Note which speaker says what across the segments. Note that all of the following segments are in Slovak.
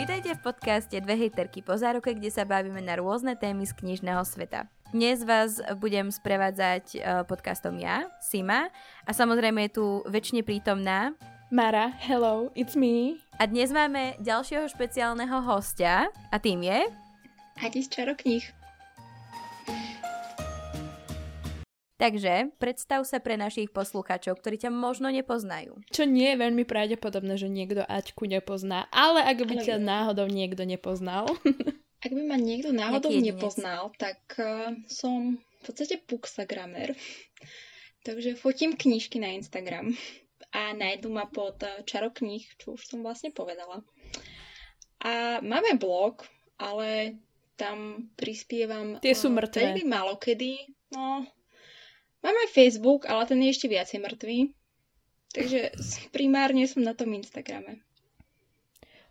Speaker 1: Vítajte v podcaste Dve hejterky po záruke, kde sa bavíme na rôzne témy z knižného sveta. Dnes vás budem sprevádzať uh, podcastom ja, Sima, a samozrejme je tu väčšine prítomná
Speaker 2: Mara, hello, it's me.
Speaker 1: A dnes máme ďalšieho špeciálneho hostia a tým je...
Speaker 3: Hadi z čarokníh.
Speaker 1: Takže predstav sa pre našich poslucháčov, ktorí ťa možno nepoznajú.
Speaker 2: Čo nie je veľmi pravdepodobné, že niekto Aťku nepozná, ale ak by ťa náhodou niekto nepoznal.
Speaker 3: Ak by ma niekto náhodou nepoznal, tak uh, som v podstate Puxagramer. Takže fotím knižky na Instagram a nájdu ma pod uh, čarokníh, čo už som vlastne povedala. A máme blog, ale tam prispievam
Speaker 2: Tie sú mŕtve.
Speaker 3: veľmi kedy. No, Mám aj Facebook, ale ten je ešte viacej mŕtvý. Takže primárne som na tom Instagrame.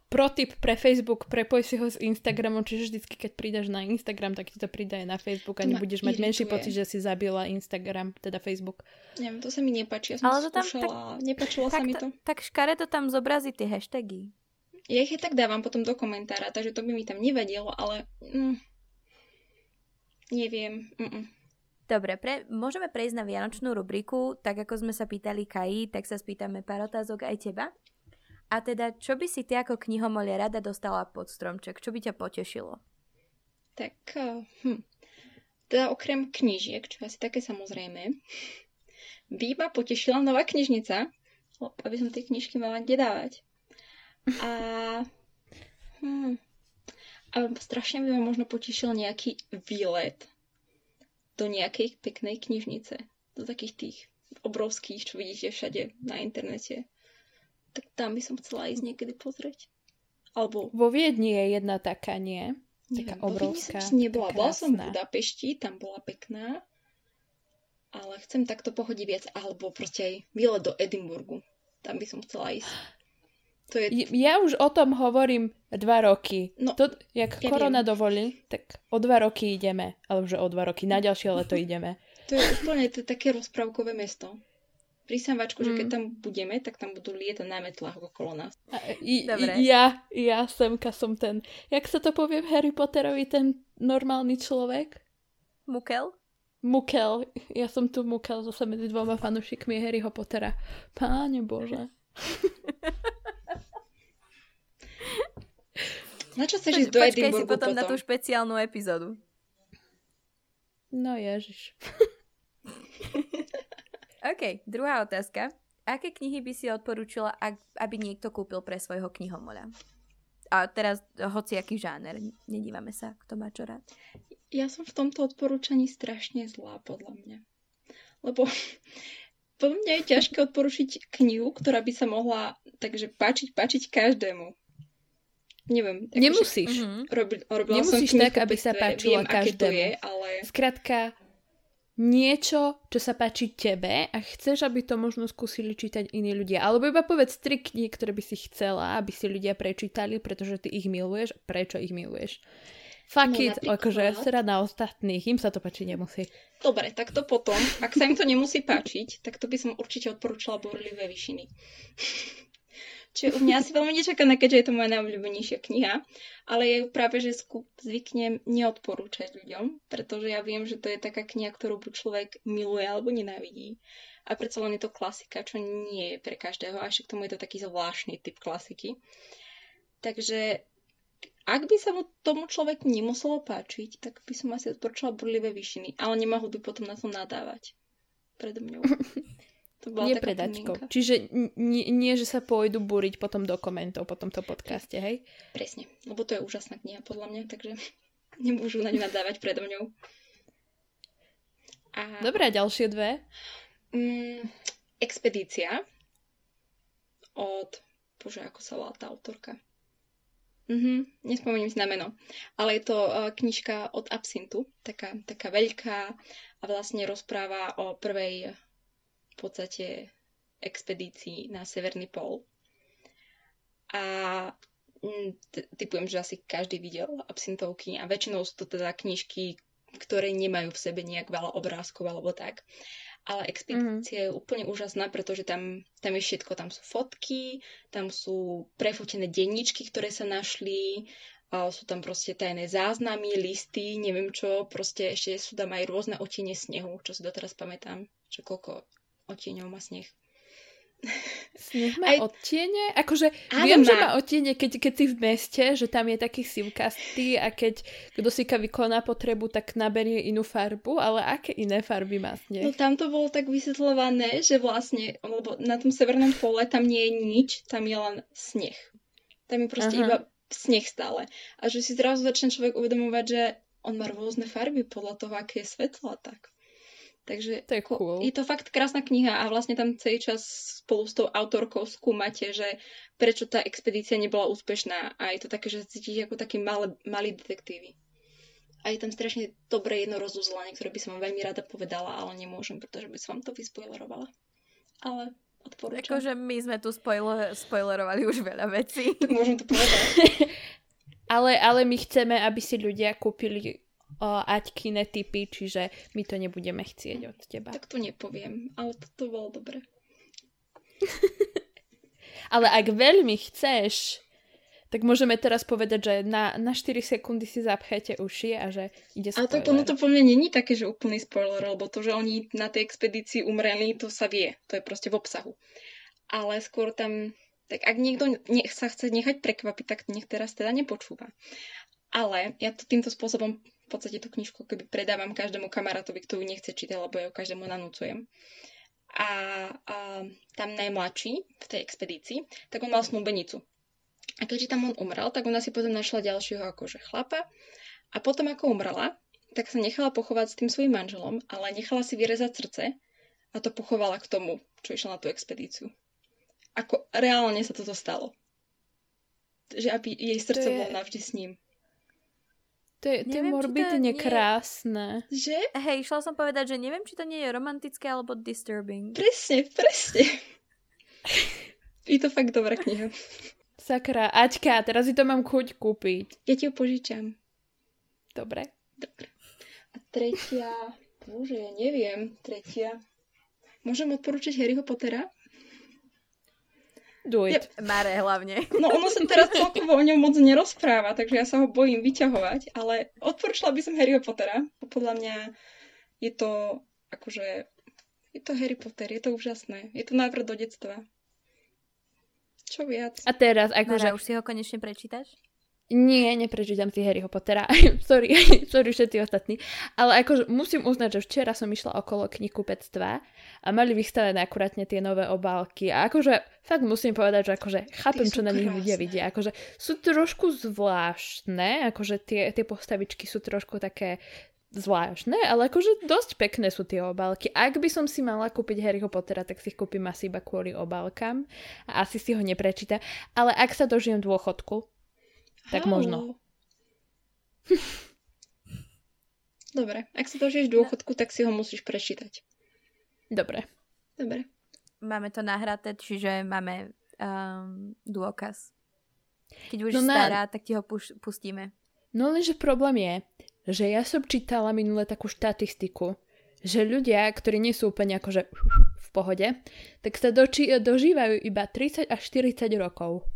Speaker 2: Protip pre Facebook, prepoj si ho s Instagramom, čiže vždycky, keď prídeš na Instagram, tak ti to príde aj na Facebook a nebudeš mať menší pocit, že si zabila Instagram, teda Facebook.
Speaker 3: Neviem, to sa mi nepáči, ja som Ale to tam skúšala, tak, nepačilo
Speaker 1: tak,
Speaker 3: sa mi to.
Speaker 1: Tak škare to tam zobrazí tie hashtagy.
Speaker 3: Ja ich tak dávam potom do komentára, takže to by mi tam nevadilo, ale mm, neviem. Mm-mm.
Speaker 1: Dobre, pre, môžeme prejsť na vianočnú rubriku, tak ako sme sa pýtali Kaji, tak sa spýtame pár otázok aj teba. A teda, čo by si ty ako knihomolia rada dostala pod stromček? Čo by ťa potešilo?
Speaker 3: Tak, eh, hm. teda okrem knížiek, čo asi také samozrejme, by ma potešila nová knižnica, aby som tie knižky mala kde dávať. A, hm, a strašne by ma možno potešil nejaký výlet do nejakej peknej knižnice. Do takých tých obrovských, čo vidíte všade na internete. Tak tam by som chcela ísť niekedy pozrieť. Alebo...
Speaker 2: Vo Viedni je jedna taká, nie?
Speaker 3: Taká Neviem, obrovská. Vo nebola. Bola som v Budapešti, tam bola pekná. Ale chcem takto pohodiť viac. Alebo proste aj výlet do Edinburgu. Tam by som chcela ísť.
Speaker 2: To je... Ja už o tom hovorím dva roky. No, to, jak ja korona viem. dovolí, tak o dva roky ideme. Alebo že o dva roky, na ďalšie leto ideme.
Speaker 3: To je úplne to je také rozprávkové mesto. Prísam mm. že keď mm. tam budeme, tak tam budú lietať na metlách okolo nás.
Speaker 2: A, i, Dobre. I, ja, ja semka som ten, jak sa to povie v Harry Potterovi, ten normálny človek?
Speaker 1: Mukel?
Speaker 2: Mukel. Ja som tu Mukel zase medzi dvoma fanúšikmi Harryho Pottera. Páne Bože.
Speaker 3: Na čo chceš ísť do Edinburgu
Speaker 1: si potom, potom na tú špeciálnu epizódu.
Speaker 2: No ježiš.
Speaker 1: OK, druhá otázka. Aké knihy by si odporúčila, aby niekto kúpil pre svojho knihomoľa? A teraz hociaký žáner. Nedívame sa, kto má čo rád.
Speaker 3: Ja som v tomto odporúčaní strašne zlá, podľa mňa. Lebo podľa mňa je ťažké odporučiť knihu, ktorá by sa mohla takže páčiť, páčiť každému neviem.
Speaker 2: Nemusíš.
Speaker 3: Uh-huh. Robil, robila
Speaker 2: Nemusíš
Speaker 3: som
Speaker 2: tak, aby sa páčilo viem, každému. Je, ale... Skrátka, niečo, čo sa páči tebe a chceš, aby to možno skúsili čítať iní ľudia. Alebo iba povedz tri knihy, ktoré by si chcela, aby si ľudia prečítali, pretože ty ich miluješ. Prečo ich miluješ? Fuck no, it, akože ja sa na ostatných, im sa to páčiť nemusí.
Speaker 3: Dobre, tak to potom, ak sa im to nemusí páčiť, tak to by som určite odporúčala Borlivé vyšiny. Čo u mňa asi veľmi nečakané, keďže je to moja najobľúbenejšia kniha. Ale ju práve, že zvyknem neodporúčať ľuďom, pretože ja viem, že to je taká kniha, ktorú buď človek miluje alebo nenávidí. A predsa len je to klasika, čo nie je pre každého, a k tomu je to taký zvláštny typ klasiky. Takže ak by sa mu tomu človeku nemuselo páčiť, tak by som asi odporúčala burlivé vyšiny, ale nemohol by potom na to nadávať predo mňou.
Speaker 2: To bola nie predačkou. Čiže nie, nie, že sa pôjdu búriť potom do komentov po tomto podcaste, hej?
Speaker 3: Presne, lebo to je úžasná kniha podľa mňa, takže nemôžu na ňu nadávať predo mňou.
Speaker 2: A... Dobre, a ďalšie dve?
Speaker 3: Mm, expedícia od... Bože, ako sa volá tá autorka? Mhm, nespomeniem si na meno. Ale je to uh, knižka od Absintu, taká, taká veľká a vlastne rozpráva o prvej podstate expedícií na Severný pol. A mm, typujem, že asi každý videl absintovky a väčšinou sú to teda knižky, ktoré nemajú v sebe nejak veľa obrázkov alebo tak. ale expedícia mm-hmm. je úplne úžasná, pretože tam, tam je všetko. Tam sú fotky, tam sú prefotené denníčky, ktoré sa našli, a sú tam proste tajné záznamy, listy, neviem čo, proste ešte sú tam aj rôzne otiene snehu, čo si doteraz pamätám, že koľko otieňov má sneh.
Speaker 2: Sneh má Aj... odtiene? Akože Áno, viem, má. že má odtiene, keď, keď si v meste, že tam je taký sivkastý a keď kto si vykoná potrebu, tak naberie inú farbu, ale aké iné farby má sneh?
Speaker 3: No tam to bolo tak vysvetľované, že vlastne, lebo na tom severnom pole tam nie je nič, tam je len sneh. Tam je proste Aha. iba sneh stále. A že si zrazu začne človek uvedomovať, že on má rôzne farby podľa toho, aké je svetlo a tak. Takže
Speaker 2: to je, cool.
Speaker 3: je to fakt krásna kniha a vlastne tam celý čas spolu s tou autorkou skúmate, že prečo tá expedícia nebola úspešná a je to také, že cítiš ako takí malé, malí detektívy. A je tam strašne dobré jedno rozuzlanie, ktoré by som vám veľmi rada povedala, ale nemôžem, pretože by som vám to vyspoilerovala. Ale odporúčam.
Speaker 1: Akože my sme tu spoiler, spoilerovali už veľa vecí.
Speaker 3: Tak môžem to povedať.
Speaker 2: ale, ale my chceme, aby si ľudia kúpili Aťkine typy, čiže my to nebudeme chcieť od teba.
Speaker 3: Tak to nepoviem, ale to bolo dobre.
Speaker 2: ale ak veľmi chceš, tak môžeme teraz povedať, že na, na 4 sekundy si zapchajte uši a že ide spoiler.
Speaker 3: Ale tak ono to po mne není také, že úplný spoiler, lebo to, že oni na tej expedícii umreli, to sa vie. To je proste v obsahu. Ale skôr tam... Tak ak niekto nech sa chce nechať prekvapiť, tak nech teraz teda nepočúva. Ale ja to týmto spôsobom v podstate tú knižku keby predávam každému kamarátovi, kto ju nechce čítať, lebo ja ju každému nanúcujem. A, a tam najmladší v tej expedícii, tak on mal snúbenicu. A keďže tam on umrel, tak ona si potom našla ďalšieho akože chlapa. A potom ako umrela, tak sa nechala pochovať s tým svojim manželom, ale nechala si vyrezať srdce a to pochovala k tomu, čo išla na tú expedíciu. Ako reálne sa toto stalo. Že aby jej srdce je... bolo navždy s ním.
Speaker 2: To je, to je morbidne to krásne.
Speaker 3: Že?
Speaker 1: Hej, išla som povedať, že neviem, či to nie je romantické alebo disturbing.
Speaker 3: Presne, presne. je to fakt dobrá kniha.
Speaker 2: Sakra, Aťka, teraz si to mám chuť kúpiť.
Speaker 3: Ja ti ju požičam.
Speaker 2: Dobre.
Speaker 3: Dobre. A tretia, bože, ja neviem, tretia. Môžem odporúčiť Harryho Pottera?
Speaker 2: Do it.
Speaker 1: Yep. Mare hlavne.
Speaker 3: No ono sa teraz celkovo o ňom moc nerozpráva, takže ja sa ho bojím vyťahovať, ale odporúčala by som Harryho Pottera. Podľa mňa je to akože je to Harry Potter, je to úžasné. Je to návrat do detstva. Čo viac?
Speaker 2: A teraz, akože...
Speaker 1: Mara, už si ho konečne prečítaš?
Speaker 2: Nie, neprečítam si Harryho Pottera. sorry, sorry všetci ostatní. Ale akože musím uznať, že včera som išla okolo knihkupectva a mali vystavené akurátne tie nové obálky. A akože fakt musím povedať, že akože chápem, čo na nich ľudia vidia. Akože sú trošku zvláštne, akože tie, tie postavičky sú trošku také zvláštne, ale akože dosť pekné sú tie obálky. Ak by som si mala kúpiť Harryho Pottera, tak si kúpim asi iba kvôli obálkam a asi si ho neprečíta. Ale ak sa dožijem dôchodku, tak možno.
Speaker 3: Dobre, ak sa dožiješ dôchodku, tak si ho musíš prečítať.
Speaker 2: Dobre.
Speaker 3: Dobre.
Speaker 1: Máme to nahraté, čiže máme um, dôkaz. Keď budeš no na... stará, tak ti ho puš- pustíme.
Speaker 2: No lenže problém je, že ja som čítala minule takú štatistiku, že ľudia, ktorí nie sú úplne akože v pohode, tak sa doči- dožívajú iba 30 až 40 rokov.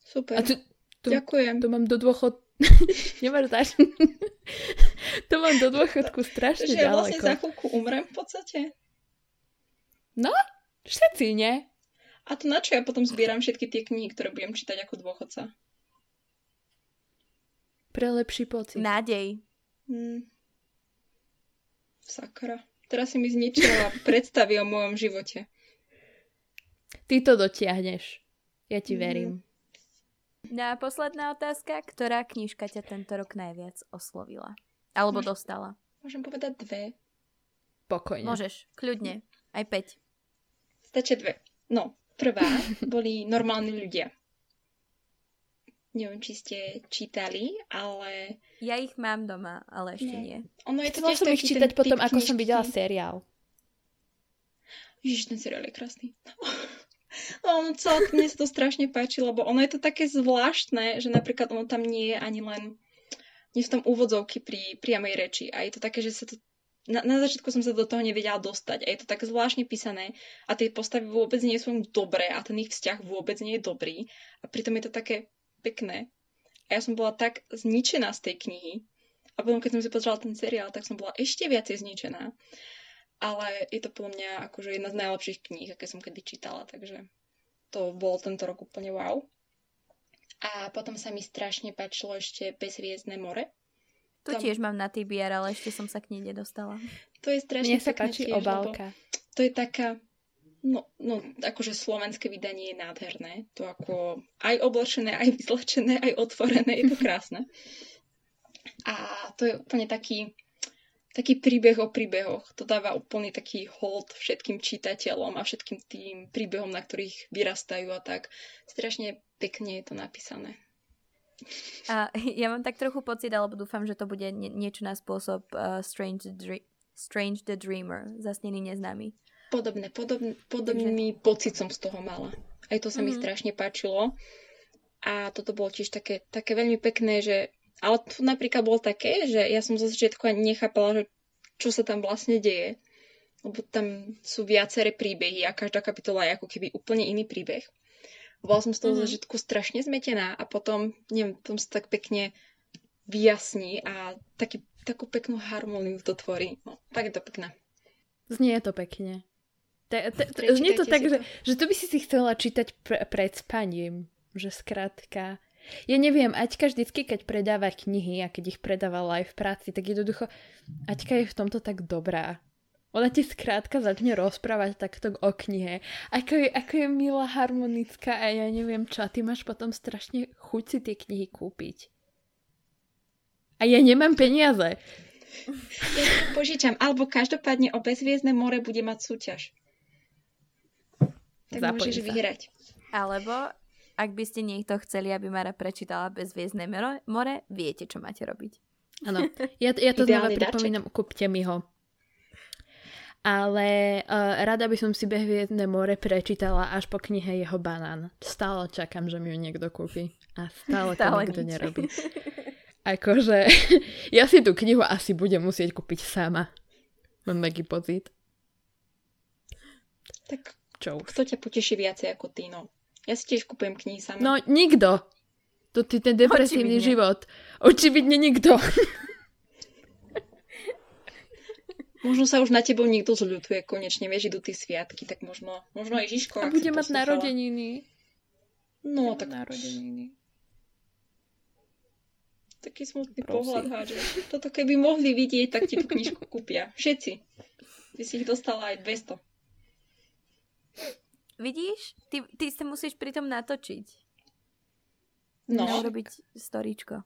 Speaker 3: Super. A tu,
Speaker 2: to,
Speaker 3: Ďakujem.
Speaker 2: To mám do dôchod... Nemáš dáš? to mám do dôchodku strašne
Speaker 3: Že
Speaker 2: ďaleko.
Speaker 3: Že vlastne za chvíľku umrem v podstate?
Speaker 2: No, všetci, nie?
Speaker 3: A to na čo ja potom zbieram všetky tie knihy, ktoré budem čítať ako dôchodca?
Speaker 2: Pre lepší pocit.
Speaker 1: Nádej.
Speaker 3: Hmm. Sakra. Teraz si mi zničila predstavy o mojom živote.
Speaker 2: Ty to dotiahneš. Ja ti mm. verím.
Speaker 1: No a posledná otázka. Ktorá knižka ťa tento rok najviac oslovila? Alebo Môž, dostala?
Speaker 3: Môžem povedať dve.
Speaker 2: Pokojne.
Speaker 1: Môžeš, kľudne. Aj päť.
Speaker 3: Stačia dve. No, prvá boli normálni ľudia. Neviem, či ste čítali, ale...
Speaker 1: Ja ich mám doma, ale ešte nie. nie.
Speaker 2: Ono je to tiež som ich čítať potom, ako som videla seriál.
Speaker 3: Ježiš, ten seriál je krásny. Ono celé, mne sa to strašne páči, lebo ono je to také zvláštne, že napríklad ono tam nie je ani len nie sú tam úvodzovky pri priamej reči a je to také, že sa to na, na začiatku som sa do toho nevedela dostať a je to tak zvláštne písané a tie postavy vôbec nie sú dobré a ten ich vzťah vôbec nie je dobrý a pritom je to také pekné. A ja som bola tak zničená z tej knihy a potom keď som si pozrela ten seriál, tak som bola ešte viacej zničená. Ale je to podľa mňa akože jedna z najlepších kníh, aké som kedy čítala, takže to bolo tento rok úplne wow. A potom sa mi strašne páčilo ešte Bezviezdne more
Speaker 1: to tam... tiež mám na TBR, ale ešte som sa k nej nedostala.
Speaker 3: To je strašne
Speaker 2: Mne sa páči tiež, obálka.
Speaker 3: To je taká, no, no, akože slovenské vydanie je nádherné. To ako aj oblečené, aj vyzlečené, aj otvorené, je to krásne. A to je úplne taký, taký príbeh o príbehoch. To dáva úplne taký hold všetkým čitateľom a všetkým tým príbehom, na ktorých vyrastajú a tak. Strašne pekne je to napísané.
Speaker 1: A ja mám tak trochu pocit, alebo dúfam, že to bude nie, niečo na spôsob uh, Strange, the Strange the Dreamer, zasnený neznámy.
Speaker 3: Podobné, podobný, podobný Takže... pocit som z toho mala. Aj to sa mm-hmm. mi mhm. strašne páčilo. A toto bolo tiež také, také veľmi pekné, že... Ale to napríklad bolo také, že ja som zo začiatku ani nechápala, že čo sa tam vlastne deje. Lebo tam sú viaceré príbehy a každá kapitola je ako keby úplne iný príbeh. Bola som z toho mm-hmm. zažitku strašne zmetená a potom, neviem, potom sa tak pekne vyjasní a taký, takú peknú harmóniu to tvorí. No, tak je to pekné.
Speaker 2: Znie to pekne. Te, te, te, znie to tak, že, že to by si si chcela čítať pre, pred spaním. Že skrátka... Ja neviem, Aťka vždycky, keď predáva knihy a keď ich predávala aj v práci, tak jednoducho Aťka je v tomto tak dobrá. Ona ti skrátka začne rozprávať takto o knihe. Ako je, ako je milá, harmonická a ja neviem čo. A ty máš potom strašne chuť si tie knihy kúpiť. A ja nemám peniaze.
Speaker 3: Ja požičam. Alebo každopádne o bezviezdne more bude mať súťaž. Tak Zapojím môžeš sa. vyhrať.
Speaker 1: Alebo ak by ste niekto chceli, aby Mara prečítala bezviezdne more, viete, čo máte robiť.
Speaker 2: Áno, ja, ja to znova pripomínam, kúpte mi ho ale uh, rada by som si Behviezdne more prečítala až po knihe Jeho banán. Stále čakám, že mi ju niekto kúpi. A stále, stále to nikto nič. nerobí. Akože, ja si tú knihu asi budem musieť kúpiť sama. Mám taký pocit.
Speaker 3: Tak čo už. Kto ťa poteší viacej ako ty, no? Ja si tiež kúpujem knihy sama.
Speaker 2: No, nikto. To je ten depresívny Očividne. život. Očividne nikto.
Speaker 3: Možno sa už na tebou niekto zľutuje, konečne vieš, idú tie sviatky, tak možno, možno Ježiško.
Speaker 2: A bude mať narodeniny.
Speaker 3: No, tak... Narodeniny. Taký smutný Prosím. pohľad hádže. Toto keby mohli vidieť, tak ti tú knižku kúpia. Všetci. Ty si ich dostala aj 200.
Speaker 1: Vidíš? Ty, ty sa musíš pritom natočiť.
Speaker 3: No.
Speaker 1: Urobiť storíčko.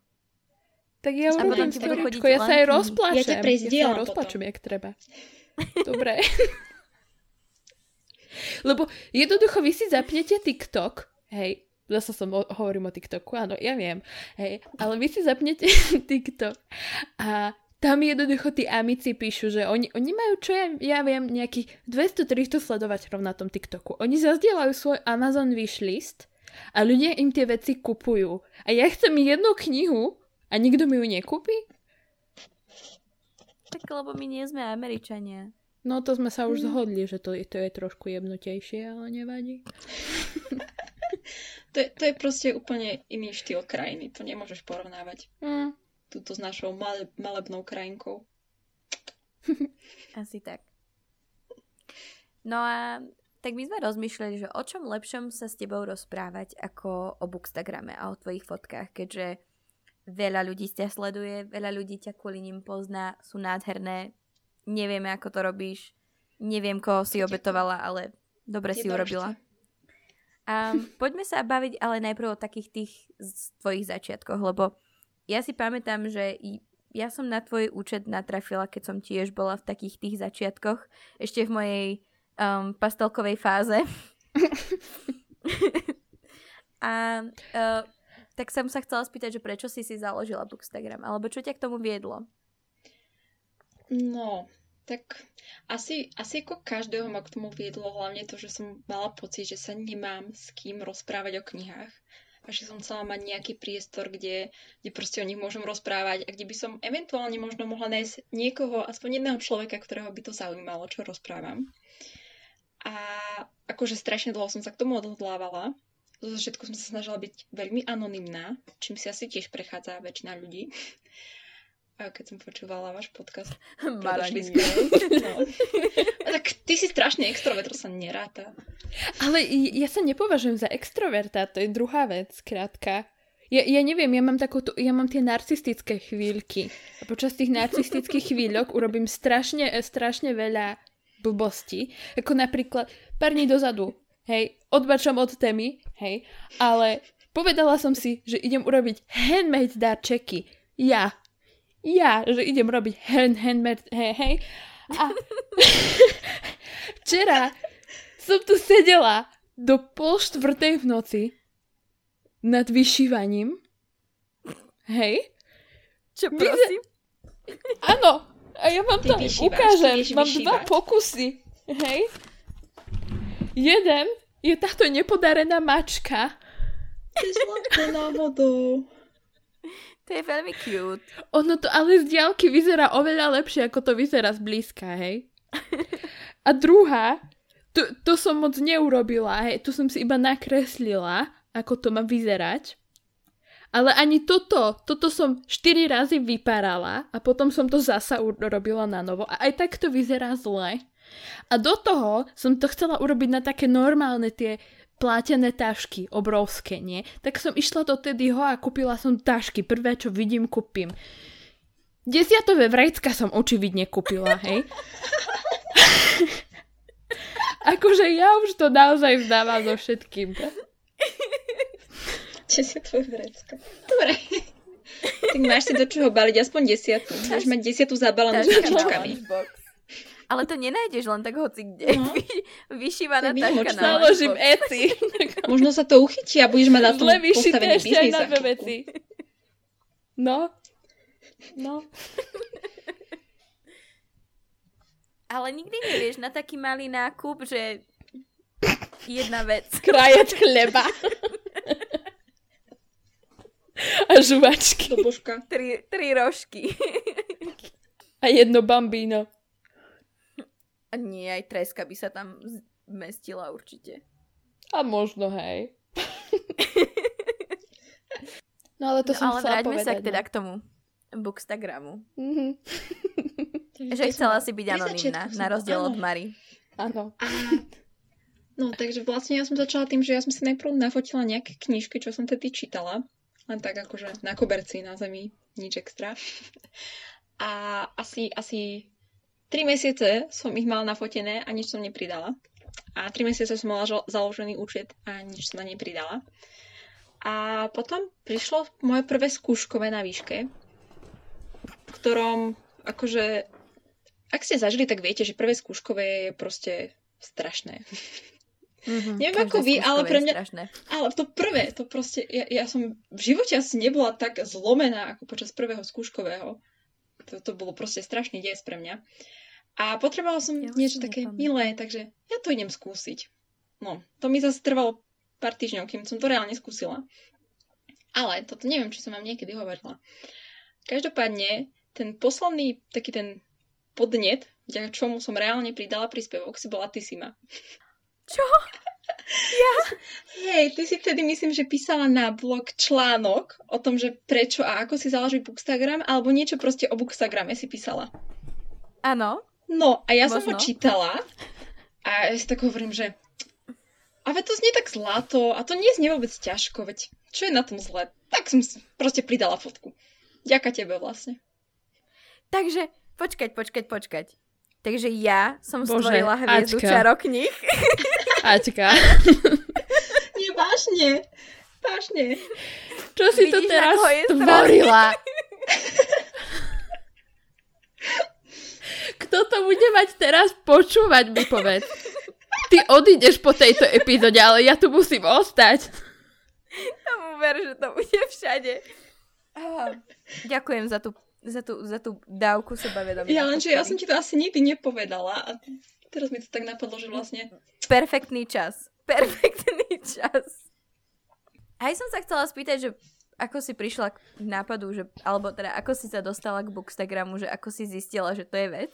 Speaker 2: Tak ja urobím storičko, ja sa aj rozplačem. Ja ťa ja sa rozplačem, jak treba. Dobre. Lebo jednoducho vy si zapnete TikTok, hej, zase som o, hovorím o TikToku, áno, ja viem, hej, ale vy si zapnete TikTok a tam jednoducho tí amici píšu, že oni, oni majú, čo ja, ja viem, nejakých 200-300 sledovateľov na tom TikToku. Oni zazdielajú svoj Amazon wishlist a ľudia im tie veci kupujú. A ja chcem jednu knihu, a nikto mi ju nekúpi?
Speaker 1: Tak lebo my nie sme Američania.
Speaker 2: No to sme sa už mm. zhodli, že to, to je trošku jemnutejšie, ale nevadí.
Speaker 3: to, je, to je proste úplne iný štýl krajiny. To nemôžeš porovnávať. Mm. Tuto s našou male, malebnou krajinkou.
Speaker 1: Asi tak. No a tak my sme rozmýšľali, že o čom lepšom sa s tebou rozprávať ako o Bookstagrame a o tvojich fotkách, keďže Veľa ľudí ťa sleduje, veľa ľudí ťa kvôli ním pozná, sú nádherné. Nevieme, ako to robíš. Neviem, koho si obetovala, ale dobre si urobila. A poďme sa baviť ale najprv o takých tých tvojich začiatkoch, lebo ja si pamätám, že ja som na tvoj účet natrafila, keď som tiež bola v takých tých začiatkoch, ešte v mojej um, pastelkovej fáze. a uh, tak som sa chcela spýtať, že prečo si si založila Bookstagram, alebo čo ťa k tomu viedlo?
Speaker 3: No, tak asi, asi ako každého ma k tomu viedlo hlavne to, že som mala pocit, že sa nemám s kým rozprávať o knihách že som chcela mať nejaký priestor, kde, kde proste o nich môžem rozprávať a kde by som eventuálne možno mohla nájsť niekoho, aspoň jedného človeka, ktorého by to zaujímalo, čo rozprávam. A akože strašne dlho som sa k tomu odhodlávala. Zo začiatku som sa snažila byť veľmi anonymná, čím si asi tiež prechádza väčšina ľudí. Keď som počúvala váš podcast. no. A tak ty si strašný extrovert, to sa neráta.
Speaker 2: Ale ja sa nepovažujem za extroverta, to je druhá vec, krátka. Ja, ja neviem, ja mám, takúto, ja mám tie narcistické chvíľky. A počas tých narcistických chvíľok urobím strašne, strašne veľa blbostí. Ako napríklad pár dní dozadu, hej, odbačam od témy, hej, ale povedala som si, že idem urobiť handmade darčeky. Ja, ja, že idem robiť hand, handmade, hej, hej. A včera som tu sedela do pol štvrtej v noci nad vyšívaním. Hej.
Speaker 1: Čo prosím?
Speaker 2: Áno. A ja vám to ukážem. Mám vyšívať. dva pokusy. Hej. Jeden je táto nepodarená mačka.
Speaker 3: To je náhodou.
Speaker 1: To je veľmi cute.
Speaker 2: Ono to ale z diálky vyzerá oveľa lepšie, ako to vyzerá z blízka, hej? A druhá, to, to som moc neurobila, hej, to som si iba nakreslila, ako to má vyzerať. Ale ani toto, toto som 4 razy vyparala a potom som to zasa urobila na novo. A aj tak to vyzerá zle. A do toho som to chcela urobiť na také normálne tie plátené tašky, obrovské, nie? Tak som išla do Teddyho a kúpila som tašky, prvé čo vidím, kúpim. Desiatové vrecka som očividne kúpila, hej? akože ja už to naozaj vzdávam so všetkým.
Speaker 3: Desiatové vrecka. Dobre. Tak máš si do čoho baliť aspoň desiatu. Môžeš mať desiatu zabalenú s ručičkami.
Speaker 1: Ale to nenájdeš len tak hoci kde. No. Vyšívaná taška
Speaker 2: na Naložím Etsy.
Speaker 3: Možno sa to uchytí a budeš mať na tom postavený biznis. na veci.
Speaker 2: No. No.
Speaker 1: Ale nikdy nevieš na taký malý nákup, že jedna vec.
Speaker 2: Krajec chleba. A žuvačky.
Speaker 1: Tri, tri rožky.
Speaker 2: A jedno bambíno.
Speaker 1: A nie, aj treska by sa tam zmestila určite.
Speaker 2: A možno, hej. no ale to no, som ale
Speaker 1: vráťme
Speaker 2: povedať,
Speaker 1: sa no. teda k tomu Bookstagramu. Mm-hmm. že chcela si byť anonimná, na rozdiel od Mary.
Speaker 2: Áno.
Speaker 3: No, takže vlastne ja som začala tým, že ja som si najprv nafotila nejaké knižky, čo som tedy čítala. Len tak akože na koberci, na zemi, nič extra. A asi, asi Tri mesiace som ich mala nafotené a nič som nepridala. A tri mesiace som mala založený účet a nič som na nepridala. A potom prišlo moje prvé skúškové na výške, v ktorom akože, ak ste zažili, tak viete, že prvé skúškové je proste strašné.
Speaker 1: Mm-hmm, Neviem ako vy, ale pre mňa... Strašné.
Speaker 3: Ale to prvé, to proste... Ja, ja som v živote asi nebola tak zlomená ako počas prvého skúškového. To, to bolo proste strašný des pre mňa. A potrebovala som ja niečo také nepamätám. milé, takže ja to idem skúsiť. No, to mi zase trvalo pár týždňov, kým som to reálne skúsila. Ale toto neviem, či som vám niekedy hovorila. Každopádne, ten posledný taký ten podnet, vďaka čomu som reálne pridala príspevok, si bola ty, Sima.
Speaker 1: Čo? Ja?
Speaker 3: Hej, ty si vtedy myslím, že písala na blog článok o tom, že prečo a ako si založiť Bookstagram, alebo niečo proste o Bookstagrame si písala.
Speaker 1: Áno.
Speaker 3: No a ja Možno. som ho čítala a ja si tak hovorím, že ale to znie tak zlato a to nie znie vôbec ťažko, veď čo je na tom zle? Tak som si proste pridala fotku. Ďaká tebe vlastne.
Speaker 1: Takže, počkať, počkať, počkať. Takže ja som Bože, stvorila hviezdu.
Speaker 2: Aťka.
Speaker 3: Vážne. Vážne.
Speaker 2: Čo si Vidíš, to teraz stvorila? Kto to bude mať teraz počúvať, mi povedz. Ty odídeš po tejto epizóde, ale ja tu musím ostať.
Speaker 1: Tomu ver, že to bude všade. ďakujem za tú, za tú, za tú dávku sebavedomia.
Speaker 3: Ja lenže ja som ti to asi nikdy nepovedala a teraz mi to tak napadlo, že vlastne...
Speaker 1: Perfektný čas. Perfektný čas. Aj som sa chcela spýtať, že ako si prišla k nápadu, že, alebo teda ako si sa dostala k Bookstagramu, že ako si zistila, že to je vec.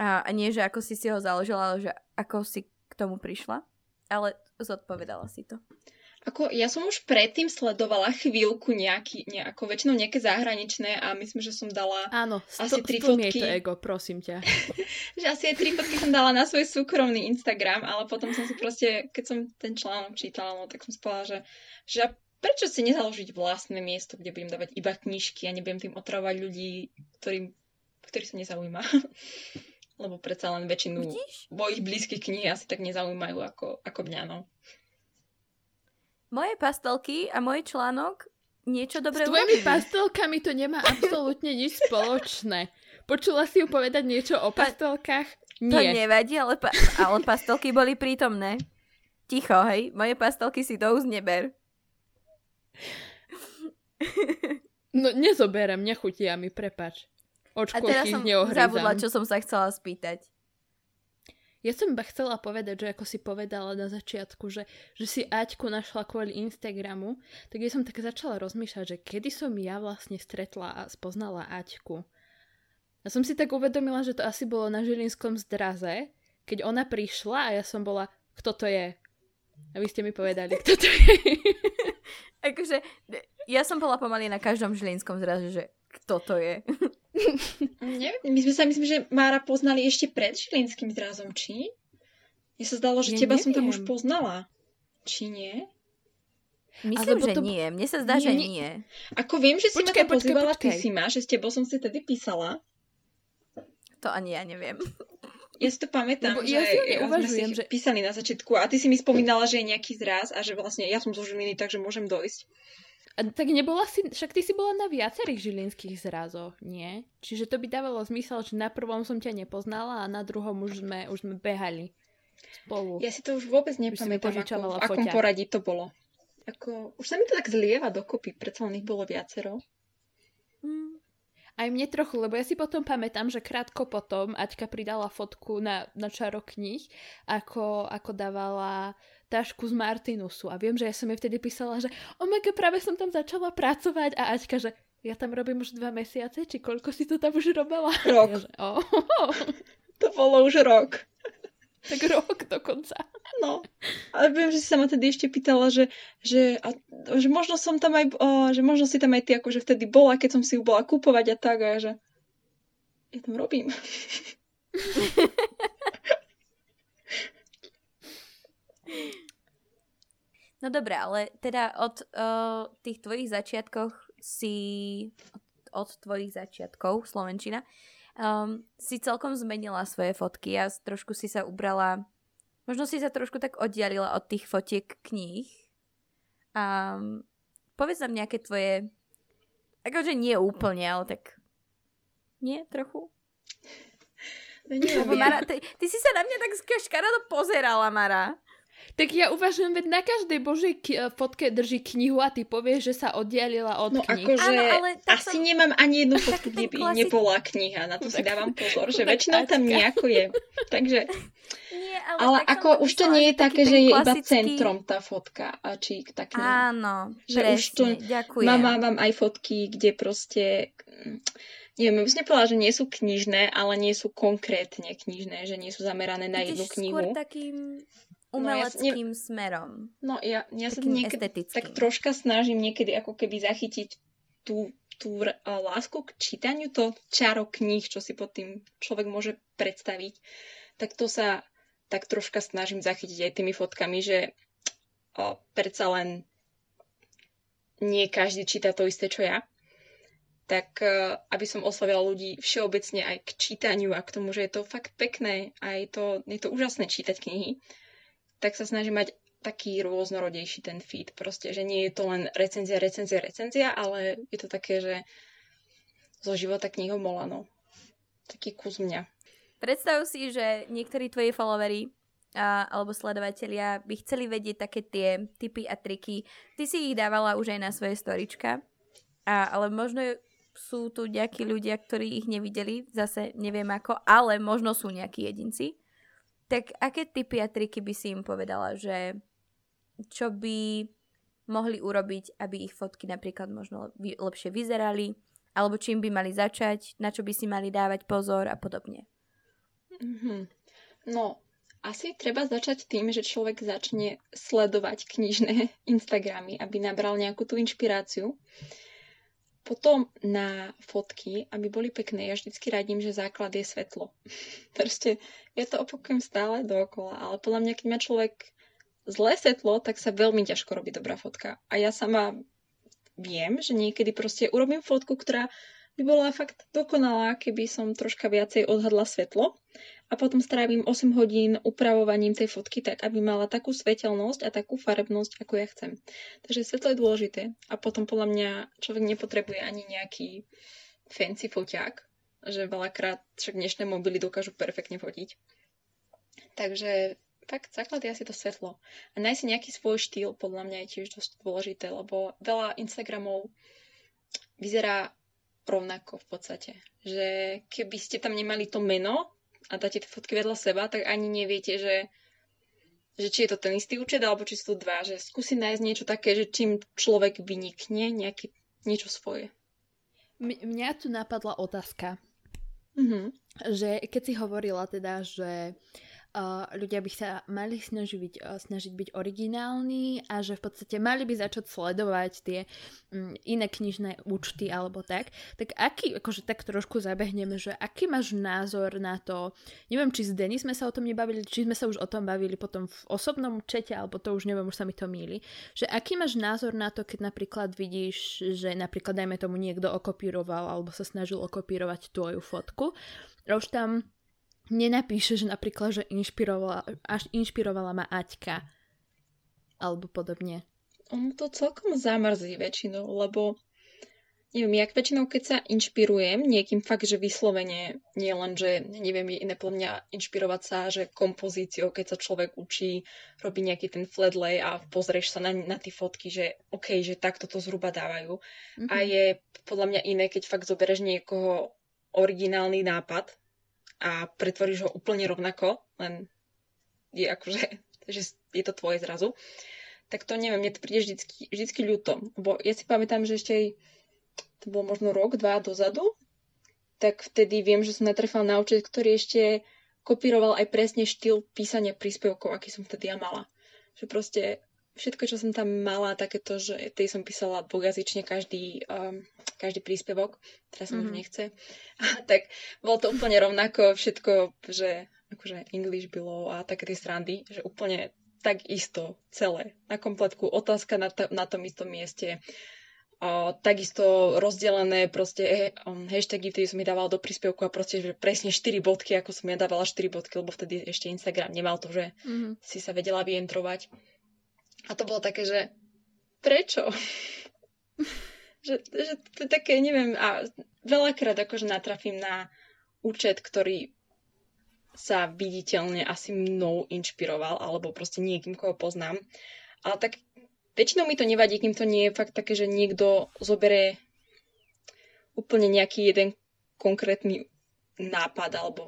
Speaker 1: A, a nie, že ako si si ho založila, ale že ako si k tomu prišla. Ale zodpovedala si to.
Speaker 3: Ako, ja som už predtým sledovala chvíľku nejaký, nejako, väčšinou nejaké zahraničné a myslím, že som dala
Speaker 2: Áno, asi tri fotky. to ego, prosím ťa.
Speaker 3: že asi aj tri fotky som dala na svoj súkromný Instagram, ale potom som si proste, keď som ten článok čítala, no, tak som si povedala, že, že prečo si nezaložiť vlastné miesto, kde budem dávať iba knižky a nebudem tým otravovať ľudí, ktorým, ktorí sa nezaujíma. Lebo predsa len väčšinu Vidíš? mojich blízkych kníh asi tak nezaujímajú ako, ako mňa, no
Speaker 1: moje pastelky a môj článok niečo dobré
Speaker 2: S tvojimi pastelkami to nemá absolútne nič spoločné. Počula si ju povedať niečo o pastelkách?
Speaker 1: Nie. To nevadí, ale, pa- ale pastelky boli prítomné. Ticho, hej. Moje pastelky si to už neber.
Speaker 2: No nezoberám, nechutia mi, prepač. Očko, a teraz som zabudla,
Speaker 1: čo som sa chcela spýtať.
Speaker 2: Ja som iba chcela povedať, že ako si povedala na začiatku, že, že si Aťku našla kvôli Instagramu, tak ja som tak začala rozmýšľať, že kedy som ja vlastne stretla a spoznala Aťku. A som si tak uvedomila, že to asi bolo na Žilinskom zdraze, keď ona prišla a ja som bola, kto to je? A vy ste mi povedali, kto to je.
Speaker 1: akože, ja som bola pomaly na každom Žilinskom zraze, že kto to je.
Speaker 3: Neviem, my sme sa, myslím, že Mára poznali ešte pred Žilinským zrazom, či? Mne sa zdalo, že ja teba neviem. som tam už poznala. Či nie?
Speaker 1: Myslím, že to... nie. Mne sa zdá, nie, že nie.
Speaker 3: Ako viem, že si počkej, ma tam pozývala počkej. ty si ma, že s tebou som si tedy písala.
Speaker 1: To ani ja neviem.
Speaker 3: Ja si to pamätám, Lebo že ja si uvažujem, sme si že... písali na začiatku a ty si mi spomínala, že je nejaký zraz a že vlastne ja som zo Žiliny, takže môžem dojsť.
Speaker 2: Tak nebola si, však ty si bola na viacerých žilinských zrazoch, nie? Čiže to by dávalo zmysel, že na prvom som ťa nepoznala a na druhom už sme, už sme behali spolu.
Speaker 3: Ja si to už vôbec nepamätám, ako, v akom poradí to bolo. Ako, už sa mi to tak zlieva dokopy, predsa len ich bolo viacero.
Speaker 2: Hmm. Aj mne trochu, lebo ja si potom pamätám, že krátko potom Aťka pridala fotku na, na čaro knih, ako, ako dávala tašku z Martinusu. A viem, že ja som jej vtedy písala, že oh my God, práve som tam začala pracovať a Aťka, že ja tam robím už dva mesiace, či koľko si to tam už robila?
Speaker 3: Rok. Ja, že, oh, oh. To bolo už rok.
Speaker 2: Tak rok dokonca.
Speaker 3: No, ale viem, že si sa ma tedy ešte pýtala, že, že, a, že možno som tam aj, o, že možno si tam aj ty akože vtedy bola, keď som si ju bola kúpovať a tak, a že ja tam robím.
Speaker 1: No dobré, ale teda od uh, tých tvojich začiatkoch si, od, od tvojich začiatkov, Slovenčina, um, si celkom zmenila svoje fotky a trošku si sa ubrala, možno si sa trošku tak oddialila od tých fotiek kníh. Um, povedz nám nejaké tvoje, akože nie úplne, ale tak nie, trochu?
Speaker 3: No nie,
Speaker 1: Mara, ty, ty si sa na mňa tak škarodo pozerala, Mara.
Speaker 2: Tak ja uvažujem, veď na každej božej k- eh, fotke drží knihu a ty povieš, že sa oddialila od
Speaker 3: no,
Speaker 2: knih.
Speaker 3: Akože ale asi som... nemám ani jednu fotku, kde by klasik... nebola kniha. Na to si dávam pozor, že väčšinou tam nejako je. Takže... Nie, ale ale ako už to nie je také, že je iba centrom tá fotka. A či tá
Speaker 1: kniha. Áno, že presne, už to... ďakujem.
Speaker 3: Mám, mám aj fotky, kde proste neviem, by som nepovedala, že nie sú knižné, ale nie sú konkrétne knižné, že nie sú zamerané na jednu knihu.
Speaker 1: skôr takým umeleckým no, ja, smerom.
Speaker 3: No ja, ja sa niekedy estetickým. tak troška snažím niekedy ako keby zachytiť tú, tú uh, lásku k čítaniu, to čaro kníh, čo si pod tým človek môže predstaviť, tak to sa tak troška snažím zachytiť aj tými fotkami, že uh, predsa len nie každý číta to isté, čo ja. Tak uh, aby som oslovila ľudí všeobecne aj k čítaniu a k tomu, že je to fakt pekné a je to, je to úžasné čítať knihy, tak sa snažím mať taký rôznorodejší ten feed. Proste, že nie je to len recenzia, recenzia, recenzia, ale je to také, že zo života knihou Molano. Taký kus mňa.
Speaker 1: Predstav si, že niektorí tvoji followery a, alebo sledovatelia by chceli vedieť také tie typy a triky. Ty si ich dávala už aj na svoje storička, a, ale možno sú tu nejakí ľudia, ktorí ich nevideli, zase neviem ako, ale možno sú nejakí jedinci. Tak aké typy a triky by si im povedala, že čo by mohli urobiť, aby ich fotky napríklad možno lepšie vyzerali, alebo čím by mali začať, na čo by si mali dávať pozor a podobne.
Speaker 3: Mm-hmm. No, asi treba začať tým, že človek začne sledovať knižné Instagramy, aby nabral nejakú tú inšpiráciu. Potom na fotky, aby boli pekné, ja vždycky radím, že základ je svetlo. Proste ja to opakujem stále dookola, ale podľa mňa, keď má človek zlé svetlo, tak sa veľmi ťažko robí dobrá fotka. A ja sama viem, že niekedy proste urobím fotku, ktorá by bola fakt dokonalá, keby som troška viacej odhadla svetlo a potom strávim 8 hodín upravovaním tej fotky tak, aby mala takú svetelnosť a takú farebnosť, ako ja chcem. Takže svetlo je dôležité a potom podľa mňa človek nepotrebuje ani nejaký fancy foťák, že veľakrát však dnešné mobily dokážu perfektne fotiť. Takže fakt základ je asi to svetlo. A nájsť si nejaký svoj štýl podľa mňa je tiež dosť dôležité, lebo veľa Instagramov vyzerá rovnako v podstate. Že keby ste tam nemali to meno a dáte tie fotky vedľa seba, tak ani neviete, že, že či je to ten istý účet, alebo či sú to dva. Že skúsi nájsť niečo také, že čím človek vynikne, nejaký, niečo svoje.
Speaker 2: M- mňa tu napadla otázka. Mm-hmm. Že keď si hovorila teda, že ľudia by sa mali snažiť, uh, snažiť byť originálni a že v podstate mali by začať sledovať tie um, iné knižné účty alebo tak, tak aký, akože tak trošku zabehneme, že aký máš názor na to, neviem, či s Denis sme sa o tom nebavili, či sme sa už o tom bavili potom v osobnom čete, alebo to už neviem, už sa mi to míli, že aký máš názor na to, keď napríklad vidíš, že napríklad dajme tomu niekto okopíroval alebo sa snažil okopírovať tvoju fotku, a už tam nenapíše, že napríklad, že inšpirovala, až inšpirovala ma Aťka. Alebo podobne.
Speaker 3: On to celkom zamrzí väčšinou, lebo neviem, jak väčšinou, keď sa inšpirujem niekým fakt, že vyslovene, nie len, že neviem, iné podľa mňa inšpirovať sa, že kompozíciou, keď sa človek učí, robí nejaký ten flat lay a pozrieš sa na, na tie fotky, že OK, že takto to zhruba dávajú. Mm-hmm. A je podľa mňa iné, keď fakt zoberieš niekoho originálny nápad, a pretvoríš ho úplne rovnako, len je akože, že je to tvoje zrazu, tak to neviem, mne to príde vždycky, vždycky ľúto. Lebo ja si pamätám, že ešte aj, to bolo možno rok, dva dozadu, tak vtedy viem, že som natrefala na účet, ktorý ešte kopíroval aj presne štýl písania príspevkov, aký som vtedy ja mala. Že proste všetko, čo som tam mala, takéto, že tej som písala dvojazyčne každý, um, každý príspevok, teraz mm-hmm. už nechce, tak bolo to úplne rovnako všetko, že akože English bylo a také tie srandy, že úplne tak isto celé, na kompletku, otázka na, to, na tom istom mieste, a takisto rozdelené proste um, hashtagy, ktoré som mi dávala do príspevku a proste že presne 4 bodky, ako som ja dávala 4 bodky, lebo vtedy ešte Instagram nemal to, že mm-hmm. si sa vedela vyentrovať. A to bolo také, že prečo? že, že to je také, neviem, a veľakrát akože natrafím na účet, ktorý sa viditeľne asi mnou inšpiroval, alebo proste niekým, koho poznám. Ale tak väčšinou mi to nevadí, kým to nie je fakt také, že niekto zobere úplne nejaký jeden konkrétny nápad alebo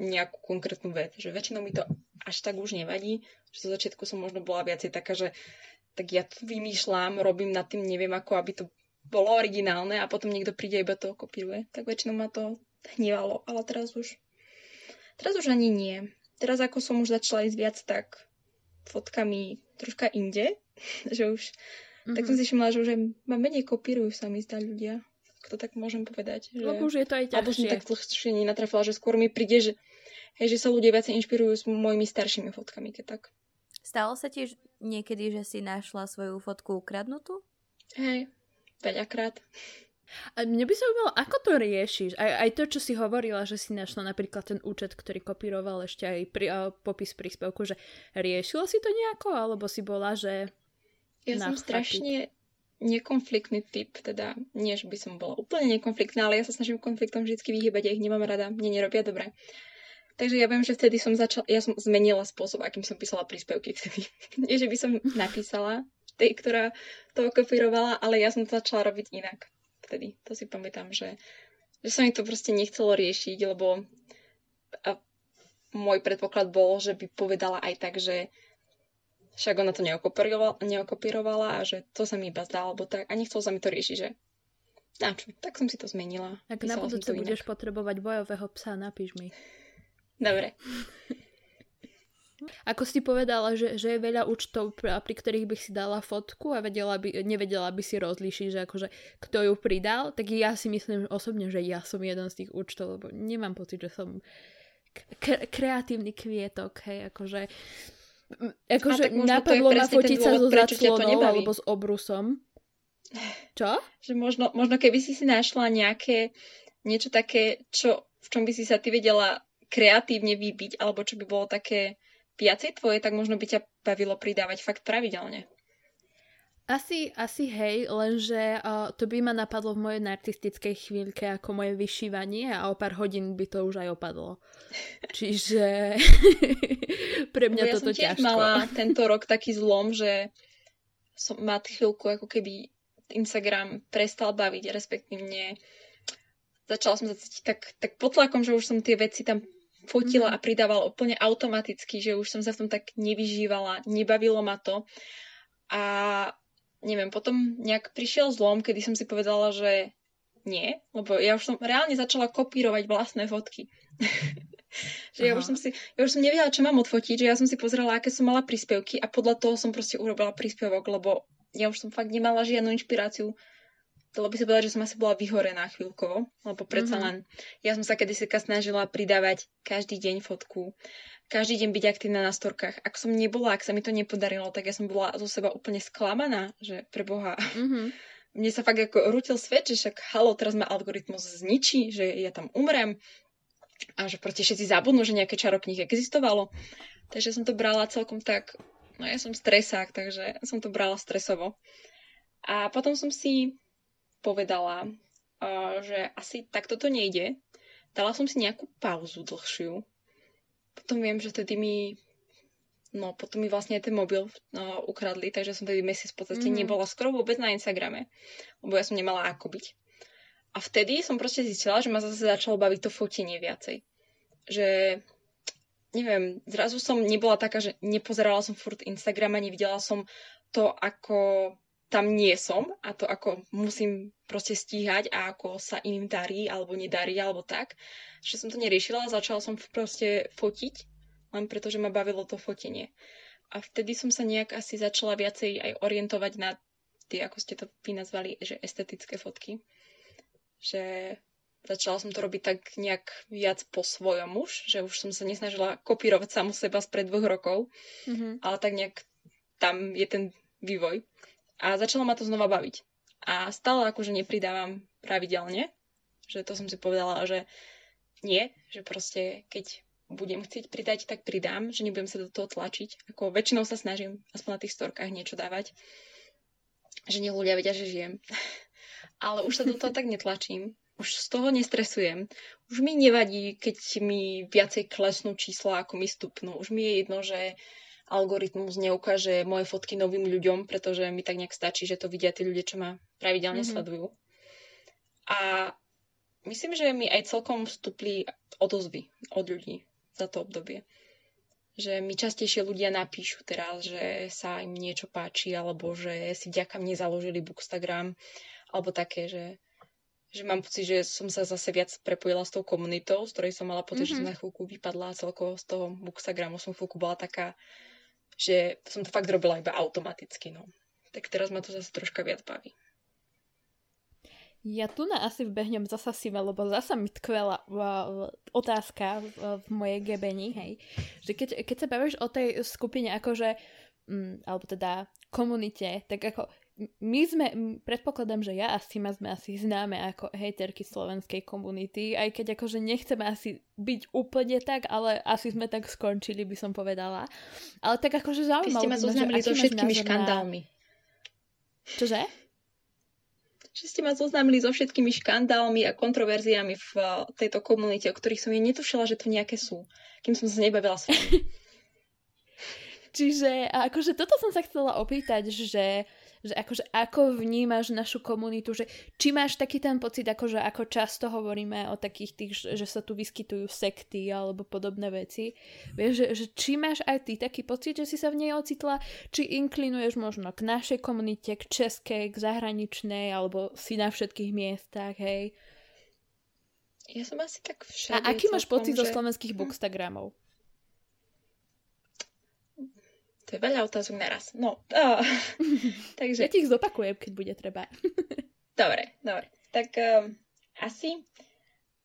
Speaker 3: nejakú konkrétnu vec. Že väčšinou mi to až tak už nevadí. Že zo začiatku som možno bola viacej taká, že tak ja to vymýšľam, robím nad tým, neviem ako, aby to bolo originálne a potom niekto príde iba to kopíruje. Tak väčšinou ma to hnevalo, ale teraz už teraz už ani nie. Teraz ako som už začala ísť viac tak fotkami troška inde, že už mm-hmm. tak som si všimla, že už ma menej kopírujú sa mi zdá ľudia. Kto tak môžem povedať. Že...
Speaker 2: Lebo už je to aj ťažšie. Alebo
Speaker 3: som tak dlhšie nenatrafila, že skôr mi príde, že že sa ľudia viacej inšpirujú s mojimi staršími fotkami, keď tak.
Speaker 1: Stalo sa tiež niekedy, že si našla svoju fotku ukradnutú?
Speaker 3: Hej, veľakrát.
Speaker 2: A mne by sa zaujímalo, ako to riešiš? Aj, aj to, čo si hovorila, že si našla napríklad ten účet, ktorý kopíroval ešte aj pri, uh, popis príspevku, že riešila si to nejako? Alebo si bola, že...
Speaker 3: Ja som strašne nekonfliktný typ, teda nie, že by som bola úplne nekonfliktná, ale ja sa snažím konfliktom vždy vyhybať, ja ich nemám rada, mne nerobia dobre. Takže ja viem, že vtedy som začala, ja som zmenila spôsob, akým som písala príspevky vtedy. Nie, že by som napísala tej, ktorá to kopírovala, ale ja som to začala robiť inak vtedy. To si pamätám, že, že sa mi to proste nechcelo riešiť, lebo a môj predpoklad bol, že by povedala aj tak, že však ona to neokopírovala, neokopírovala a že to sa mi iba zdá, alebo tak. A nechcel sa mi to riešiť, že na čo, tak som si to zmenila.
Speaker 2: Ak na budúce budeš potrebovať bojového psa, napíš mi.
Speaker 3: Dobre.
Speaker 2: Ako si povedala, že, že je veľa účtov, pri ktorých bych si dala fotku a vedela by, nevedela by si rozlíšiť, že akože kto ju pridal, tak ja si myslím osobne, že ja som jeden z tých účtov, lebo nemám pocit, že som k- kreatívny kvietok, hej, akože akože napadlo ma fotiť sa so zaclonou alebo s obrusom. Čo?
Speaker 3: Že možno, možno keby si si našla nejaké niečo také, čo, v čom by si sa ty vedela kreatívne vybiť, alebo čo by bolo také viacej tvoje, tak možno by ťa bavilo pridávať fakt pravidelne.
Speaker 2: Asi, asi hej, lenže uh, to by ma napadlo v mojej narcistickej chvíľke ako moje vyšívanie a o pár hodín by to už aj opadlo. Čiže pre mňa ja toto
Speaker 3: som ťažko. mala tento rok taký zlom, že som má chvíľku ako keby Instagram prestal baviť, respektívne začala som sa cítiť tak, tak potlakom, že už som tie veci tam fotila a pridávala úplne automaticky, že už som sa v tom tak nevyžívala, nebavilo ma to. A neviem, potom nejak prišiel zlom, kedy som si povedala, že nie, lebo ja už som reálne začala kopírovať vlastné fotky. že ja už som si, ja už som nevedela, čo mám odfotiť, že ja som si pozrela, aké som mala príspevky a podľa toho som proste urobila príspevok, lebo ja už som fakt nemala žiadnu inšpiráciu dalo by sa povedať, že som asi bola vyhorená chvíľkovo, lebo predsa mm-hmm. len ja som sa kedysi snažila pridávať každý deň fotku, každý deň byť aktívna na storkách. Ak som nebola, ak sa mi to nepodarilo, tak ja som bola zo seba úplne sklamaná, že pre Boha. Mm-hmm. Mne sa fakt ako rútil svet, že však halo, teraz ma algoritmus zničí, že ja tam umrem a že proste všetci zabudnú, že nejaké čarokník existovalo. Takže som to brala celkom tak, no ja som stresák, takže som to brala stresovo. A potom som si povedala, že asi takto to nejde. Dala som si nejakú pauzu dlhšiu. Potom viem, že vtedy mi No, potom mi vlastne ten mobil uh, ukradli, takže som tedy mesiac v podstate mm. nebola skoro vôbec na Instagrame, lebo ja som nemala ako byť. A vtedy som proste zistila, že ma zase začalo baviť to fotenie viacej. Že, neviem, zrazu som nebola taká, že nepozerala som furt Instagram a nevidela som to, ako tam nie som a to ako musím proste stíhať a ako sa iným darí alebo nedarí alebo tak, že som to neriešila a začala som proste fotiť, len preto, že ma bavilo to fotenie. A vtedy som sa nejak asi začala viacej aj orientovať na tie, ako ste to vy nazvali, že estetické fotky. Že začala som to robiť tak nejak viac po svojom už, že už som sa nesnažila kopírovať samu seba spred dvoch rokov, mm-hmm. ale tak nejak tam je ten vývoj. A začalo ma to znova baviť. A stále akože nepridávam pravidelne, že to som si povedala, že nie, že proste keď budem chcieť pridať, tak pridám, že nebudem sa do toho tlačiť. Ako väčšinou sa snažím aspoň na tých storkách niečo dávať, že nech ľudia vedia, že žijem. Ale už sa do toho tak netlačím. Už z toho nestresujem. Už mi nevadí, keď mi viacej klesnú čísla, ako mi stupnú. Už mi je jedno, že algoritmus neukáže moje fotky novým ľuďom, pretože mi tak nejak stačí, že to vidia tí ľudia, čo ma pravidelne mm-hmm. sledujú. A myslím, že mi aj celkom vstupli odozvy od ľudí za to obdobie. Že mi častejšie ľudia napíšu teraz, že sa im niečo páči, alebo že si vďaka mne založili Bookstagram, alebo také, že, že mám pocit, že som sa zase viac prepojila s tou komunitou, z ktorej som mala pocit, mm-hmm. že som mhm. na chvíľku vypadla a celkovo z toho Bookstagramu som chvíľku bola taká že som to fakt robila iba automaticky, no. Tak teraz ma to zase troška viac baví.
Speaker 2: Ja tu na asi vbehnem zasa si lebo zasa mi tkvela otázka v, mojej gebení, hej. Že keď, keď sa bavíš o tej skupine akože, mm, alebo teda komunite, tak ako my sme, predpokladám, že ja a Sima sme asi známe ako hejterky slovenskej komunity, aj keď akože nechceme asi byť úplne tak, ale asi sme tak skončili, by som povedala. Ale tak akože zaujímavé.
Speaker 3: Vy ste ma zoznámili so všetkými škandálmi.
Speaker 2: Na... Čože?
Speaker 3: Že ste ma zoznámili so všetkými škandálmi a kontroverziami v eh, tejto komunite, o ktorých som jej netušila, že to nejaké sú. Kým som sa nebavila s vami.
Speaker 2: Čiže akože toto som sa chcela opýtať, že že akože ako vnímaš našu komunitu, že či máš taký ten pocit, akože ako často hovoríme o takých tých, že sa tu vyskytujú sekty alebo podobné veci, vieš, že, že či máš aj ty taký pocit, že si sa v nej ocitla, či inklinuješ možno k našej komunite, k českej, k zahraničnej, alebo si na všetkých miestach, hej.
Speaker 3: Ja som asi tak všade.
Speaker 2: A aký máš pocit že... zo slovenských bookstagramov?
Speaker 3: To je veľa otázok naraz. No, uh,
Speaker 2: takže... Ja ti ich zopakujem, keď bude treba.
Speaker 3: dobre, dobre. Tak um, asi,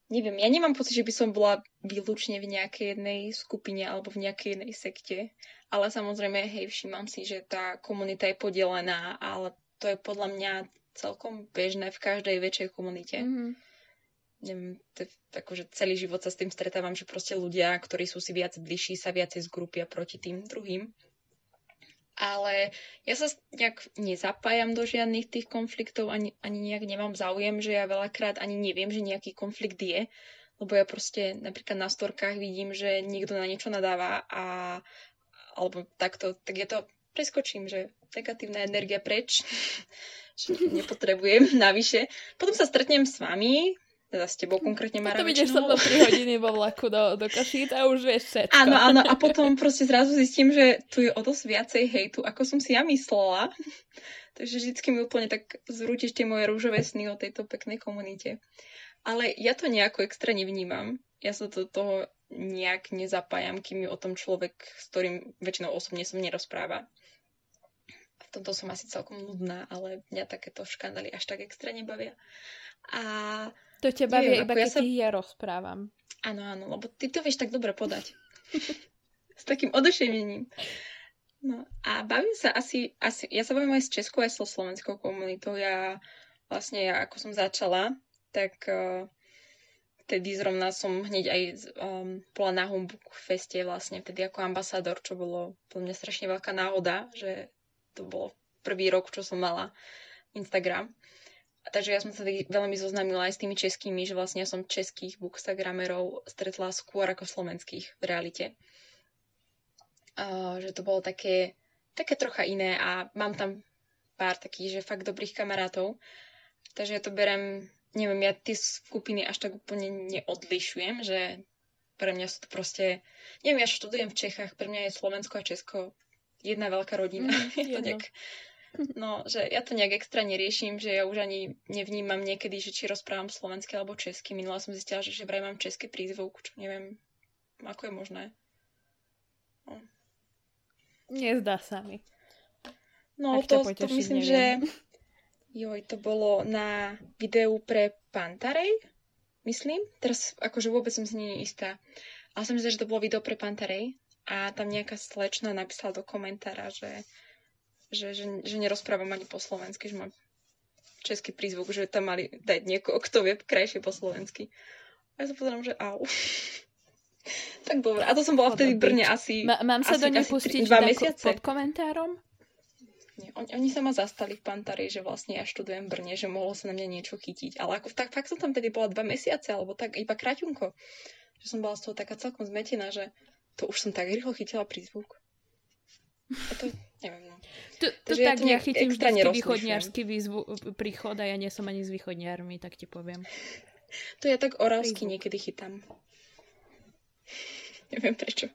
Speaker 3: neviem, ja nemám pocit, že by som bola výlučne v nejakej jednej skupine alebo v nejakej jednej sekte, ale samozrejme, hej, všímam si, že tá komunita je podelená, ale to je podľa mňa celkom bežné v každej väčšej komunite. Mm-hmm. Neviem, to je, akože celý život sa s tým stretávam, že proste ľudia, ktorí sú si viac bližší, sa viacej zgrupia proti tým druhým ale ja sa nejak nezapájam do žiadnych tých konfliktov, ani, ani nejak nemám záujem, že ja veľakrát ani neviem, že nejaký konflikt je, lebo ja proste napríklad na storkách vidím, že niekto na niečo nadáva a alebo takto, tak ja to preskočím, že negatívna energia preč, že nepotrebujem navyše. Potom sa stretnem s vami, teda s tebou konkrétne Mara
Speaker 2: Potom ideš so mnou 3 hodiny vo vlaku do, do Kašít a už vieš všetko.
Speaker 3: Áno, áno, a potom proste zrazu zistím, že tu je o dosť viacej hejtu, ako som si ja myslela. Takže vždycky mi úplne tak zrútiš tie moje rúžové sny o tejto peknej komunite. Ale ja to nejako extra nevnímam. Ja sa do toho nejak nezapájam, kým mi o tom človek, s ktorým väčšinou osobne som nerozpráva. V tomto som asi celkom nudná, ale mňa takéto škandály až tak extra nebavia. A
Speaker 2: to ťa baví iba keď ja sa... ja rozprávam.
Speaker 3: Áno, áno, lebo ty to vieš tak dobre podať. s takým odušením. No a bavím sa asi, asi, ja sa bavím aj s českou, aj so slovenskou komunitou. Ja vlastne, ja ako som začala, tak uh, vtedy zrovna som hneď aj um, bola na Humbug feste vlastne, vtedy ako ambasádor, čo bolo pre mňa strašne veľká náhoda, že to bolo prvý rok, čo som mala Instagram. Takže ja som sa veľmi zoznámila aj s tými českými, že vlastne ja som českých bookstagramerov stretla skôr ako slovenských v realite. Uh, že to bolo také, také trocha iné a mám tam pár takých, že fakt dobrých kamarátov. Takže ja to berem, neviem, ja tie skupiny až tak úplne neodlišujem, že pre mňa sú to proste, neviem, ja študujem v Čechách, pre mňa je Slovensko a Česko jedna veľká rodina. Mm, je to nejak No, že ja to nejak extra neriešim, že ja už ani nevnímam niekedy, že či rozprávam slovensky alebo česky. Minula som zistila, že, že vraj mám český prízvuk, čo neviem, ako je možné.
Speaker 2: No. Nezdá sa mi.
Speaker 3: No, to, to myslím, neviem. že joj, to bolo na videu pre Pantarej, myslím. Teraz akože vôbec som si nie istá. Ale som myslela, že to bolo video pre Pantarej a tam nejaká slečna napísala do komentára, že že, že, že nerozprávam ani po slovensky, že mám český prízvuk, že tam mali dať niekoho, kto vie krajšie po slovensky. A ja sa pozerám, že au. tak dobre. A to som bola vtedy v Brne asi
Speaker 2: Ma, Mám sa asi, do nej pustiť dva mesiace. pod komentárom?
Speaker 3: Nie, oni, oni sa ma zastali v Pantari, že vlastne ja študujem v Brne, že mohlo sa na mňa niečo chytiť. Ale ako, tak fakt som tam tedy bola dva mesiace, alebo tak iba kraťunko. Že som bola z toho taká celkom zmetená, že to už som tak rýchlo chytila prízvuk. A to, neviem, no.
Speaker 2: To, to tak ja, ja chytím vždy východniarský výzvu, príchod a ja nie som ani s východniarmi, tak ti poviem.
Speaker 3: To ja tak orálsky niekedy chytám. Neviem prečo.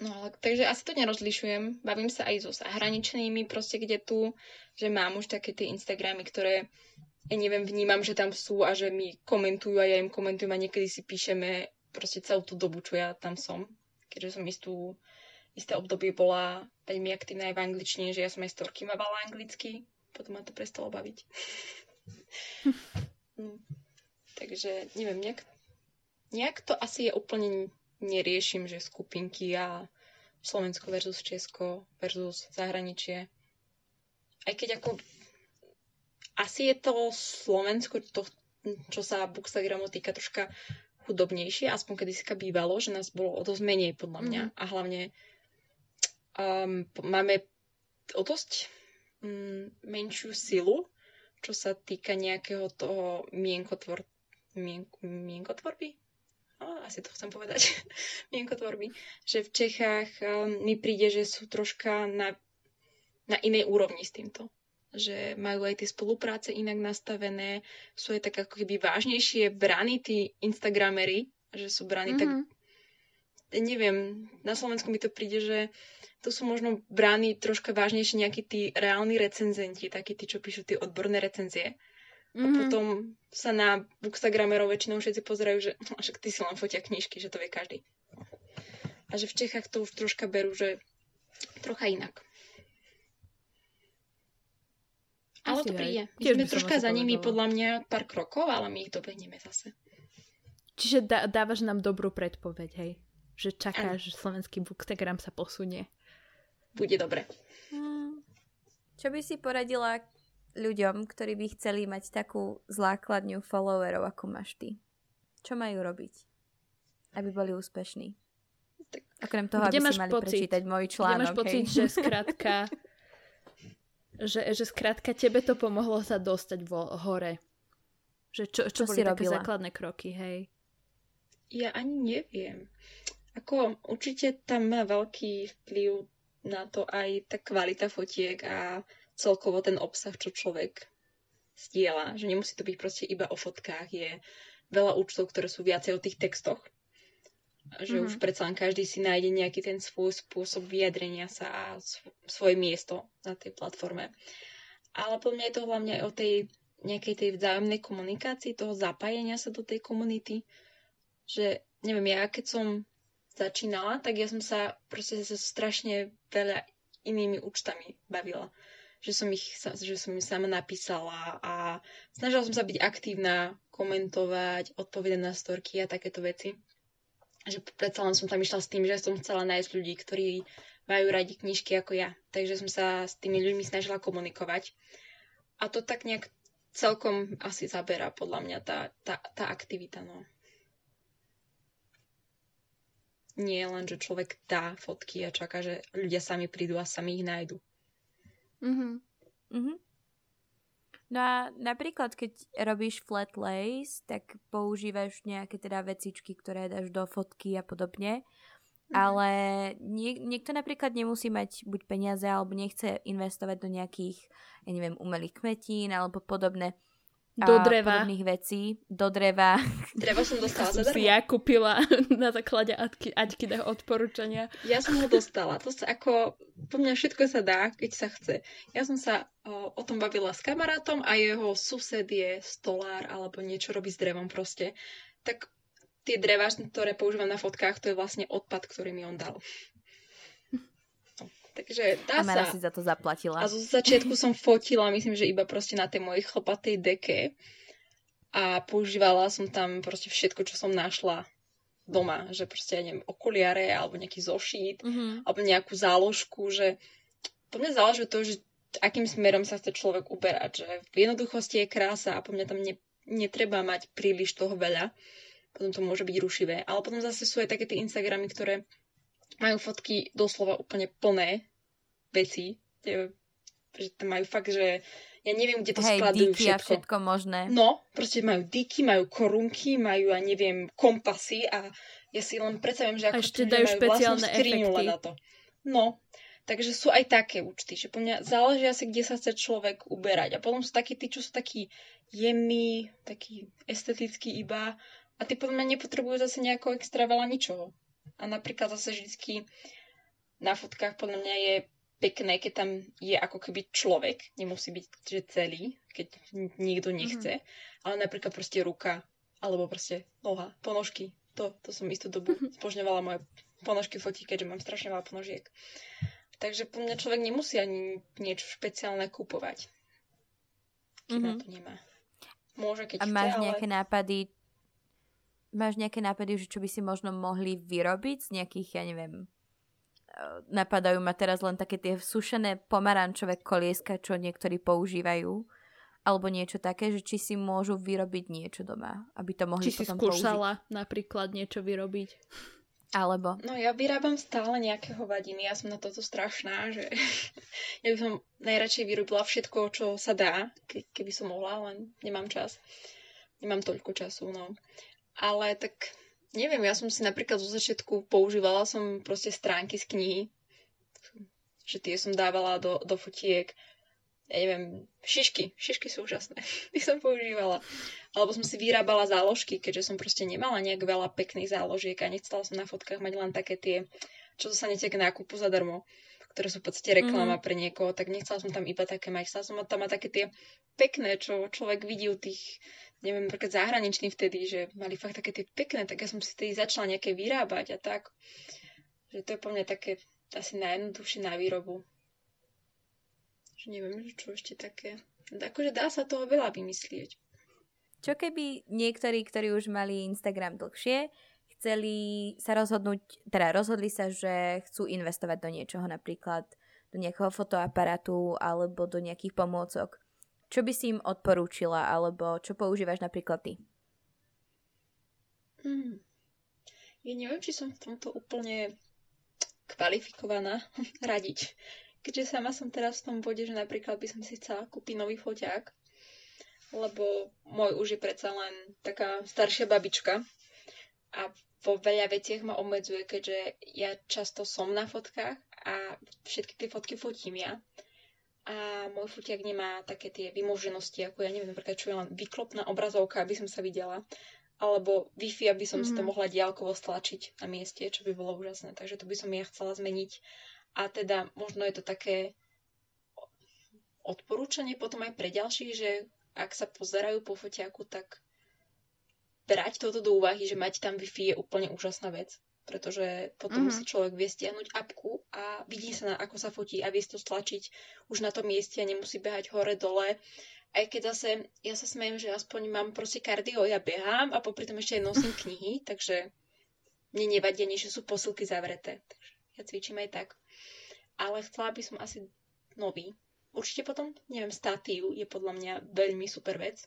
Speaker 3: No ale takže asi to nerozlišujem. Bavím sa aj so zahraničnými, proste kde tu, že mám už také tie Instagramy, ktoré ja neviem, vnímam, že tam sú a že mi komentujú a ja im komentujem a niekedy si píšeme proste celú tú dobu, čo ja tam som. Keďže som istú isté obdobie bola veľmi aktívna aj v angličtine, že ja som aj storky mávala anglicky, potom ma to prestalo baviť. no. Takže neviem, nejak, nejak to asi je úplne neriešim, že skupinky a Slovensko versus Česko versus zahraničie. Aj keď ako asi je to Slovensko, to, čo sa Bookstagramu týka, troška chudobnejšie, aspoň kedy si bývalo, že nás bolo o dosť menej podľa mňa. Mm. A hlavne um, máme o dosť um, menšiu silu, čo sa týka nejakého toho mienkоtvor, mien, mienkotvorby. No, asi to chcem povedať. mienkotvorby. Že v Čechách um, mi príde, že sú troška na, na inej úrovni s týmto. Že majú aj tie spolupráce inak nastavené, sú aj tak ako keby vážnejšie braní tí Instagramery, že sú braní mm-hmm. tak neviem, na Slovensku mi to príde, že to sú možno brány troška vážnejšie nejakí tí reálni recenzenti, takí tí, čo píšu tie odborné recenzie. Mm-hmm. A mhm. potom sa na Bookstagramerov väčšinou všetci pozerajú, že však ty si len fotia knižky, že to vie každý. A že v Čechách to už troška berú, že trocha inak. Ale to príde. My sme troška za nimi podľa mňa pár krokov, ale my ich dobehneme zase.
Speaker 2: Čiže dá, dávaš nám dobrú predpoveď, hej? Že čakáš, že slovenský bookstagram sa posunie.
Speaker 3: Bude dobre.
Speaker 1: Hmm. Čo by si poradila ľuďom, ktorí by chceli mať takú základňu followerov, ako máš ty? Čo majú robiť, aby boli úspešní? Tak, Okrem toho, aby si mali pocit, prečítať môj článok.
Speaker 2: Kde máš pocit, hej? že skrátka že, že skrátka tebe to pomohlo sa dostať vo, hore. Že čo, čo, čo boli si také robila? základné kroky, hej?
Speaker 3: Ja ani neviem. Ako určite tam má veľký vplyv na to aj tá kvalita fotiek a celkovo ten obsah, čo človek stiela. Že nemusí to byť proste iba o fotkách. Je veľa účtov, ktoré sú viacej o tých textoch že mm-hmm. už predsa len každý si nájde nejaký ten svoj spôsob vyjadrenia sa a svoje miesto na tej platforme. Ale po mňa je to hlavne o tej nejakej tej vzájomnej komunikácii, toho zapájenia sa do tej komunity, že neviem, ja keď som začínala, tak ja som sa proste sa strašne veľa inými účtami bavila. Že som, ich, že som im sama napísala a snažila som sa byť aktívna, komentovať, odpovedať na storky a takéto veci že predsa len som tam išla s tým, že som chcela nájsť ľudí, ktorí majú radi knižky ako ja. Takže som sa s tými ľuďmi snažila komunikovať. A to tak nejak celkom asi zabera podľa mňa tá, tá, tá aktivita. No. Nie len, že človek dá fotky a čaká, že ľudia sami prídu a sami ich nájdu.
Speaker 1: Mhm. Mhm. No a napríklad, keď robíš flat lace, tak používaš nejaké teda vecičky, ktoré dáš do fotky a podobne. Mhm. Ale nie, niekto napríklad nemusí mať buď peniaze, alebo nechce investovať do nejakých, ja neviem, umelých kmetín alebo podobné
Speaker 2: do dreva.
Speaker 1: podobných vecí. Do dreva.
Speaker 3: Drevo som dostala
Speaker 2: zadarmo. si ja kúpila na základe Aďky, Aďkyného odporúčania.
Speaker 3: Ja som ho dostala. To sa ako, po mňa všetko sa dá, keď sa chce. Ja som sa o, o tom bavila s kamarátom a jeho sused je stolár alebo niečo robí s drevom proste. Tak tie dreva, ktoré používam na fotkách, to je vlastne odpad, ktorý mi on dal. Takže dá
Speaker 1: a Mara sa. si za to zaplatila.
Speaker 3: A zo začiatku som fotila, myslím, že iba proste na tej mojej chlpatej deke a používala som tam proste všetko, čo som našla doma, že proste, ja neviem, okuliare alebo nejaký zošít mm-hmm. alebo nejakú záložku, že po mňa záleží to, že akým smerom sa chce človek uberať, že v jednoduchosti je krása a po mňa tam ne, netreba mať príliš toho veľa, potom to môže byť rušivé. Ale potom zase sú aj také tie Instagramy, ktoré majú fotky doslova úplne plné veci. Že tam majú fakt, že ja neviem, kde to Hej, skladujú všetko.
Speaker 1: a všetko možné.
Speaker 3: No, proste majú diky, majú korunky, majú, ja neviem, kompasy a ja si len predstavím, že ako
Speaker 2: ešte dajú špeciálne efekty.
Speaker 3: na to. No, takže sú aj také účty, že po mňa záleží asi, kde sa chce človek uberať. A potom sú takí tí, čo sú takí jemní, takí estetickí iba a tí podľa mňa nepotrebujú zase nejako extra veľa ničoho. A napríklad zase vždycky na fotkách podľa mňa je pekné, keď tam je ako keby človek, nemusí byť že celý, keď nikto nechce, mm-hmm. ale napríklad proste ruka, alebo proste noha, ponožky. To, to som istú dobu mm-hmm. spožňovala moje ponožky fotí, keďže mám strašne veľa ponožiek. Takže po mňa človek nemusí ani niečo špeciálne kúpovať. Keď mm-hmm. na to nemá. Môže, keď
Speaker 1: A chce, máš nejaké ale... nápady, máš nejaké nápady, že čo by si možno mohli vyrobiť z nejakých, ja neviem, eh, napadajú ma teraz len také tie sušené pomarančové kolieska, čo niektorí používajú, alebo niečo také, že či si môžu vyrobiť niečo doma, aby to mohli
Speaker 2: či
Speaker 1: potom
Speaker 2: si skúšala použiť. napríklad niečo vyrobiť.
Speaker 1: Alebo?
Speaker 3: No ja vyrábam stále nejaké hovadiny, ja som na toto strašná, že ja by som najradšej vyrobila všetko, čo sa dá, ke- keby som mohla, len nemám čas. Nemám toľko času, no. Ale tak neviem, ja som si napríklad zo začiatku používala som proste stránky z knihy. že tie som dávala do, do fotiek ja neviem, šišky. Šišky sú úžasné. Ty som používala. Alebo som si vyrábala záložky, keďže som proste nemala nejak veľa pekných záložiek a nechcela som na fotkách mať len také tie, čo dostanete k nákupu zadarmo, ktoré sú v podstate reklama mm-hmm. pre niekoho, tak nechcela som tam iba také mať. Chcela som tam mať také tie pekné, čo človek vidí u tých, neviem, napríklad zahraničných vtedy, že mali fakt také tie pekné, tak ja som si vtedy začala nejaké vyrábať a tak. Že to je po mňa také asi najjednoduchšie na výrobu. Že neviem, čo ešte také. Akože dá sa toho veľa vymyslieť.
Speaker 1: Čo keby niektorí, ktorí už mali Instagram dlhšie, chceli sa rozhodnúť, teda rozhodli sa, že chcú investovať do niečoho, napríklad do nejakého fotoaparátu alebo do nejakých pomôcok. Čo by si im odporúčila, alebo čo používaš napríklad ty?
Speaker 3: Hmm. Ja neviem, či som v tomto úplne kvalifikovaná radiť. Keďže sama som teraz v tom bode, že napríklad by som si chcela kúpiť nový foťák, lebo môj už je predsa len taká staršia babička a vo veľa veciach ma obmedzuje, keďže ja často som na fotkách a všetky tie fotky fotím ja. A môj fotiak nemá také tie vymoženosti, ako ja neviem, napríklad čo je len vyklopná obrazovka, aby som sa videla, alebo Wi-Fi, aby som mm-hmm. si to mhm. mohla diálkovo stlačiť na mieste, čo by bolo úžasné. Takže to by som ja chcela zmeniť a teda možno je to také odporúčanie potom aj pre ďalších, že ak sa pozerajú po foťaku, tak brať toto do úvahy, že mať tam Wi-Fi je úplne úžasná vec, pretože potom mm-hmm. si človek vie stiahnuť apku a vidí sa, na, ako sa fotí a vie to stlačiť už na tom mieste a nemusí behať hore-dole. Aj keď zase, ja sa smejem, že aspoň mám proste kardio, ja behám a popri tom ešte aj nosím knihy, takže mne nevadí ani, že sú posilky zavreté. Takže ja cvičím aj tak ale chcela by som asi nový. Určite potom, neviem, statív je podľa mňa veľmi super vec.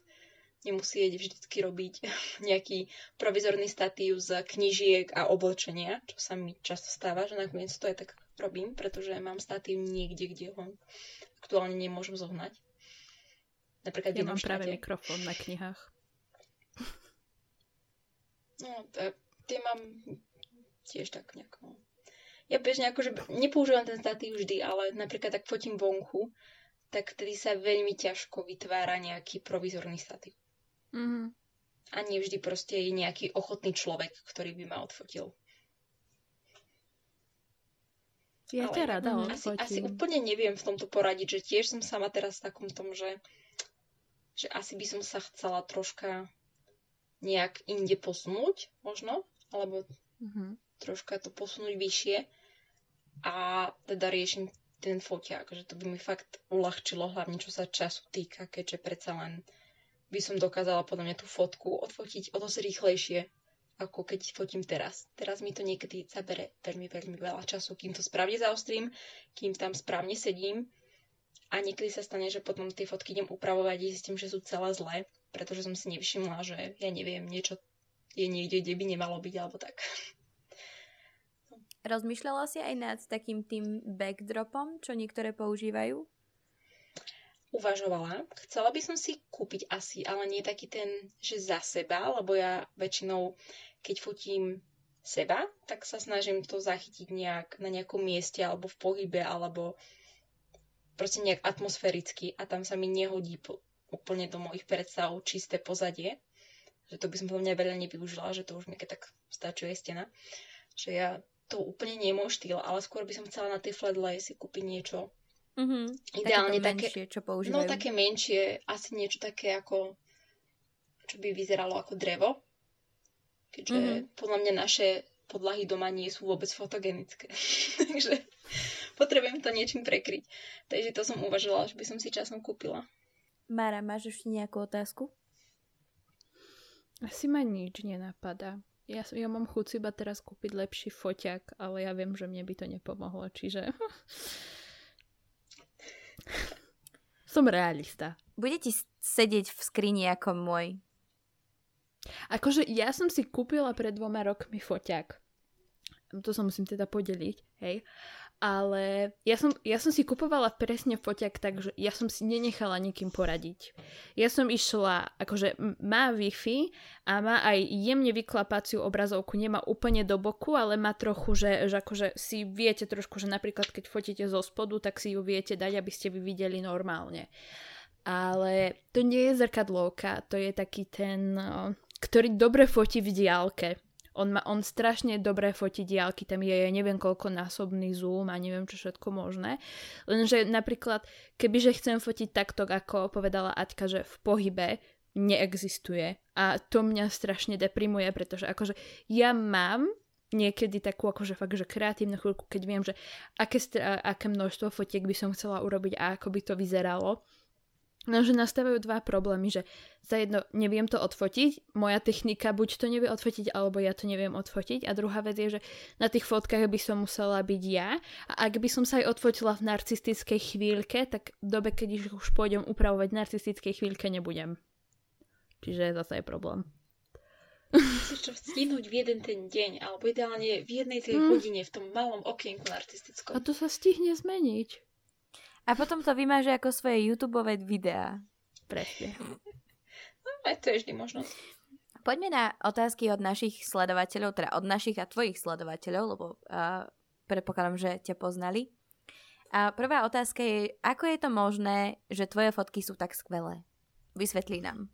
Speaker 3: Nemusieť vždycky robiť nejaký provizorný statív z knižiek a oblečenia, čo sa mi často stáva, že nakoniec to aj tak robím, pretože mám statív niekde, kde ho aktuálne nemôžem zohnať.
Speaker 2: Napríklad ja mám štáte. práve mikrofón na knihách.
Speaker 3: No, tie mám tiež tak nejako ja bežne akože nepoužívam ten statív vždy, ale napríklad tak fotím vonku, tak vtedy sa veľmi ťažko vytvára nejaký provizorný statív. Mm-hmm. A nie vždy proste je nejaký ochotný človek, ktorý by ma odfotil.
Speaker 2: Ja ale ťa rada
Speaker 3: asi, asi úplne neviem v tomto poradiť, že tiež som sama teraz v takom tom, že, že asi by som sa chcela troška nejak inde posunúť, možno, alebo mm-hmm troška to posunúť vyššie a teda riešim ten foťák, že to by mi fakt uľahčilo, hlavne čo sa času týka, keďže predsa len by som dokázala podľa mňa tú fotku odfotiť o dosť rýchlejšie, ako keď fotím teraz. Teraz mi to niekedy zabere veľmi, veľmi veľa času, kým to správne zaostrím, kým tam správne sedím a niekedy sa stane, že potom tie fotky idem upravovať a zistím, že sú celé zlé, pretože som si nevšimla, že ja neviem, niečo je niekde, kde by nemalo byť, alebo tak.
Speaker 1: Rozmýšľala si aj nad takým tým backdropom, čo niektoré používajú?
Speaker 3: Uvažovala. Chcela by som si kúpiť asi, ale nie taký ten, že za seba, lebo ja väčšinou, keď fotím seba, tak sa snažím to zachytiť nejak na nejakom mieste alebo v pohybe, alebo proste nejak atmosféricky a tam sa mi nehodí po, úplne do mojich predstav čisté pozadie. Že to by som podľa mňa veľa nevyužila, že to už mi keď tak stačuje stena. Že ja to úplne nie je môj štýl, ale skôr by som chcela na tej flatlay si kúpiť niečo.
Speaker 1: Mm-hmm. Ideálne také, menšie, čo používajú.
Speaker 3: No také menšie, asi niečo také ako, čo by vyzeralo ako drevo. Keďže mm-hmm. podľa mňa naše podlahy doma nie sú vôbec fotogenické. Takže potrebujem to niečím prekryť. Takže to som uvažovala, že by som si časom kúpila.
Speaker 1: Mara, máš ešte nejakú otázku?
Speaker 2: Asi ma nič nenapadá. Ja, ja mám chuť iba teraz kúpiť lepší foťak, ale ja viem, že mne by to nepomohlo, čiže... Som realista.
Speaker 1: Bude ti sedieť v skrini ako môj.
Speaker 2: Akože ja som si kúpila pred dvoma rokmi foťak. To sa musím teda podeliť, hej. Ale ja som, ja som si kupovala presne foťak, takže ja som si nenechala nikým poradiť. Ja som išla, akože má Wi-Fi a má aj jemne vyklapaciu obrazovku, nemá úplne do boku, ale má trochu, že, že akože si viete trošku, že napríklad keď fotíte zo spodu, tak si ju viete dať, aby ste vy videli normálne. Ale to nie je zrkadlovka, to je taký ten, ktorý dobre fotí v diálke on, má, on strašne dobre fotí diálky, tam je neviem koľko násobný zoom a neviem čo všetko možné. Lenže napríklad, kebyže chcem fotiť takto, ako povedala Aťka, že v pohybe neexistuje a to mňa strašne deprimuje, pretože akože ja mám niekedy takú akože fakt, že kreatívnu chvíľku, keď viem, že aké, aké množstvo fotiek by som chcela urobiť a ako by to vyzeralo No, že nastávajú dva problémy, že za jedno neviem to odfotiť, moja technika buď to nevie odfotiť, alebo ja to neviem odfotiť. A druhá vec je, že na tých fotkách by som musela byť ja. A ak by som sa aj odfotila v narcistickej chvíľke, tak v dobe, keď už pôjdem upravovať v narcistickej chvíľke, nebudem. Čiže zase je problém.
Speaker 3: Musíš to stihnúť v jeden ten deň, alebo ideálne v jednej tej mm. hodine v tom malom okienku narcistickom.
Speaker 2: A to sa stihne zmeniť.
Speaker 1: A potom to vymáže ako svoje YouTube videá.
Speaker 2: Presne.
Speaker 3: No, aj to je vždy možnosť.
Speaker 1: Poďme na otázky od našich sledovateľov, teda od našich a tvojich sledovateľov, lebo uh, predpokladám, že ťa poznali. A prvá otázka je, ako je to možné, že tvoje fotky sú tak skvelé? Vysvetlí nám.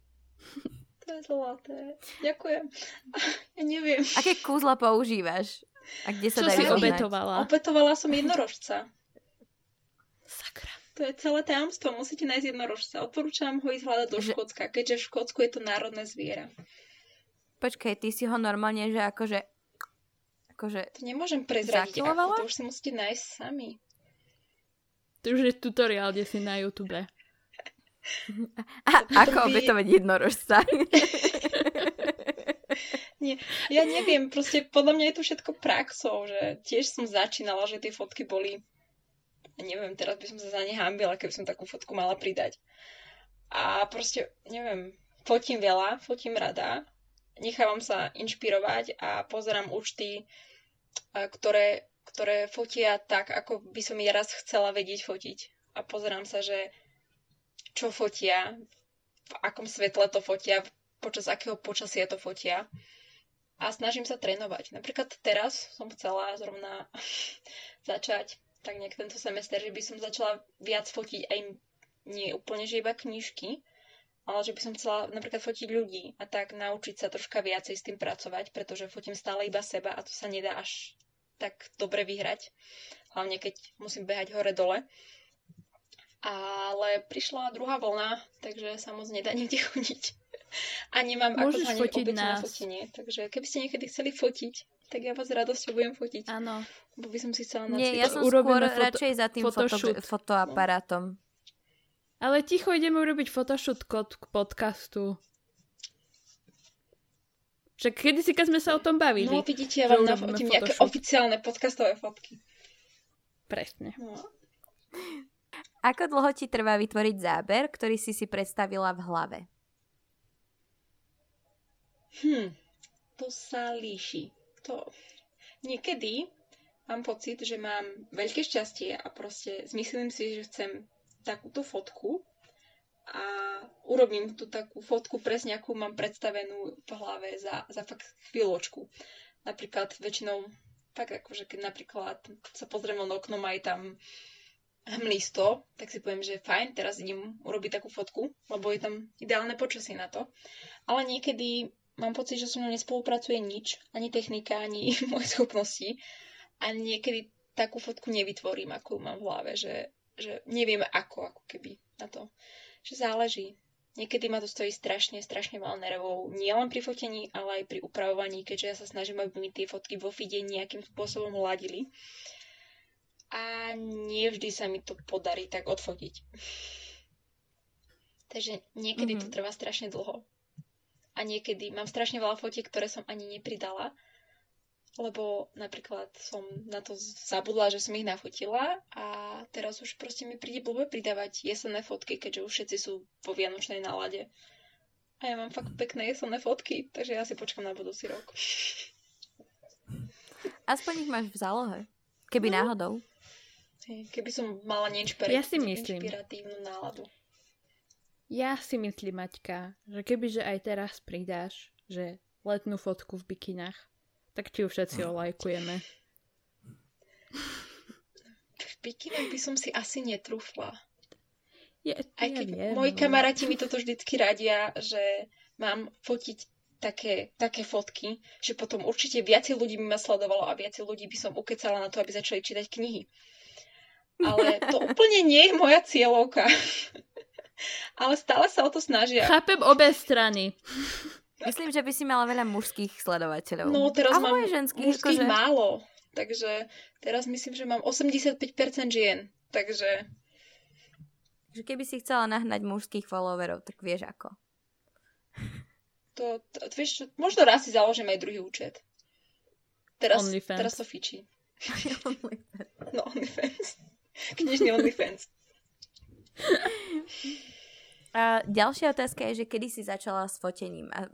Speaker 3: To je zlaté. Ďakujem. Ja neviem.
Speaker 1: Aké kúzla používaš? A kde sa
Speaker 2: Čo
Speaker 1: dajú
Speaker 2: si obetovala?
Speaker 3: Obetovala som jednorožca.
Speaker 2: Sakra.
Speaker 3: To je celé tajomstvo. Musíte nájsť jednorožca. Odporúčam ho ísť hľadať do Škótska, keďže v Škótsku je to národné zviera.
Speaker 1: Počkej, ty si ho normálne, že akože... akože
Speaker 3: to nemôžem prezradiť ako, to už si musíte nájsť sami.
Speaker 2: To už je tutoriál, kde si na YouTube.
Speaker 1: A, ako by... obetovať jednorožca?
Speaker 3: Nie, ja neviem, proste podľa mňa je to všetko praxou, že tiež som začínala, že tie fotky boli neviem, teraz by som sa za ne hambila, keby som takú fotku mala pridať. A proste, neviem, fotím veľa, fotím rada, nechávam sa inšpirovať a pozerám účty, ktoré, ktoré fotia tak, ako by som ja raz chcela vedieť fotiť. A pozerám sa, že čo fotia, v akom svetle to fotia, počas akého počasia to fotia. A snažím sa trénovať. Napríklad teraz som chcela zrovna začať tak nejak tento semester, že by som začala viac fotiť aj nie úplne, že iba knižky, ale že by som chcela napríklad fotiť ľudí a tak naučiť sa troška viacej s tým pracovať, pretože fotím stále iba seba a to sa nedá až tak dobre vyhrať. Hlavne keď musím behať hore-dole. Ale prišla druhá vlna, takže sa moc nedá nikde chodiť. A nemám
Speaker 2: Môžeš
Speaker 3: ako fotiť nás. na fotenie. Takže keby ste niekedy chceli fotiť, tak ja vás radosťou budem fotiť.
Speaker 2: Áno.
Speaker 3: Bo by som si chcela
Speaker 1: nacvičiť. Nie, ja som Urobíme skôr foto- radšej za tým foto, fotoaparátom.
Speaker 2: Ale ticho ideme urobiť photoshoot k podcastu. Však kedy si, keď sme sa o tom bavili.
Speaker 3: No vidíte, ja vám nafotím nejaké oficiálne podcastové fotky.
Speaker 2: Presne.
Speaker 3: No.
Speaker 1: Ako dlho ti trvá vytvoriť záber, ktorý si si predstavila v hlave?
Speaker 3: Hm, to sa líši. To... Niekedy mám pocit, že mám veľké šťastie a proste zmyslím si, že chcem takúto fotku a urobím tú takú fotku presne, akú mám predstavenú v hlave za, za fakt chvíľočku. Napríklad väčšinou, tak akože keď napríklad sa pozriem od oknom a je tam hmlisto, tak si poviem, že fajn, teraz idem urobiť takú fotku, lebo je tam ideálne počasie na to. Ale niekedy mám pocit, že so mnou nespolupracuje nič, ani technika, ani moje schopnosti. A niekedy takú fotku nevytvorím, akú mám v hlave, že, že neviem ako, ako keby na to. Že záleží. Niekedy ma to stojí strašne, strašne veľa nervov. Nie len pri fotení, ale aj pri upravovaní, keďže ja sa snažím, aby mi tie fotky vo fide nejakým spôsobom ladili. A nie vždy sa mi to podarí tak odfotiť. Takže niekedy mm-hmm. to mhm. trvá strašne dlho a niekedy mám strašne veľa fotiek, ktoré som ani nepridala, lebo napríklad som na to zabudla, že som ich nafotila a teraz už proste mi príde blbé pridávať jesenné fotky, keďže už všetci sú vo vianočnej nálade. A ja mám fakt pekné jesenné fotky, takže ja si počkam na budúci rok.
Speaker 1: Aspoň ich máš v zálohe, keby no. náhodou.
Speaker 3: keby som mala neinšpir- ja si myslím. inšpiratívnu náladu.
Speaker 2: Ja si myslím, Maťka, že kebyže aj teraz pridáš, že letnú fotku v bikinách, tak ti ju všetci olajkujeme.
Speaker 3: V bikinách by som si asi netrúfla.
Speaker 2: Je,
Speaker 3: aj keď ja viem, moji no. kamaráti mi toto vždycky radia, že mám fotiť také, také fotky, že potom určite viacej ľudí by ma sledovalo a viacej ľudí by som ukecala na to, aby začali čítať knihy. Ale to úplne nie je moja cieľovka. Ale stále sa o to snažia.
Speaker 2: Chápem obe strany.
Speaker 1: Myslím, že by si mala veľa mužských sledovateľov.
Speaker 3: No, teraz Ale mám ženských, mužských akože... málo. Takže teraz myslím, že mám 85% žien. Takže...
Speaker 1: Že keby si chcela nahnať mužských followerov, tak vieš ako.
Speaker 3: To, to, vieš čo, možno raz si založím aj druhý účet. Teraz, teraz to fičí. no, OnlyFans. Knižný OnlyFans.
Speaker 1: A ďalšia otázka je, že kedy si začala s fotením a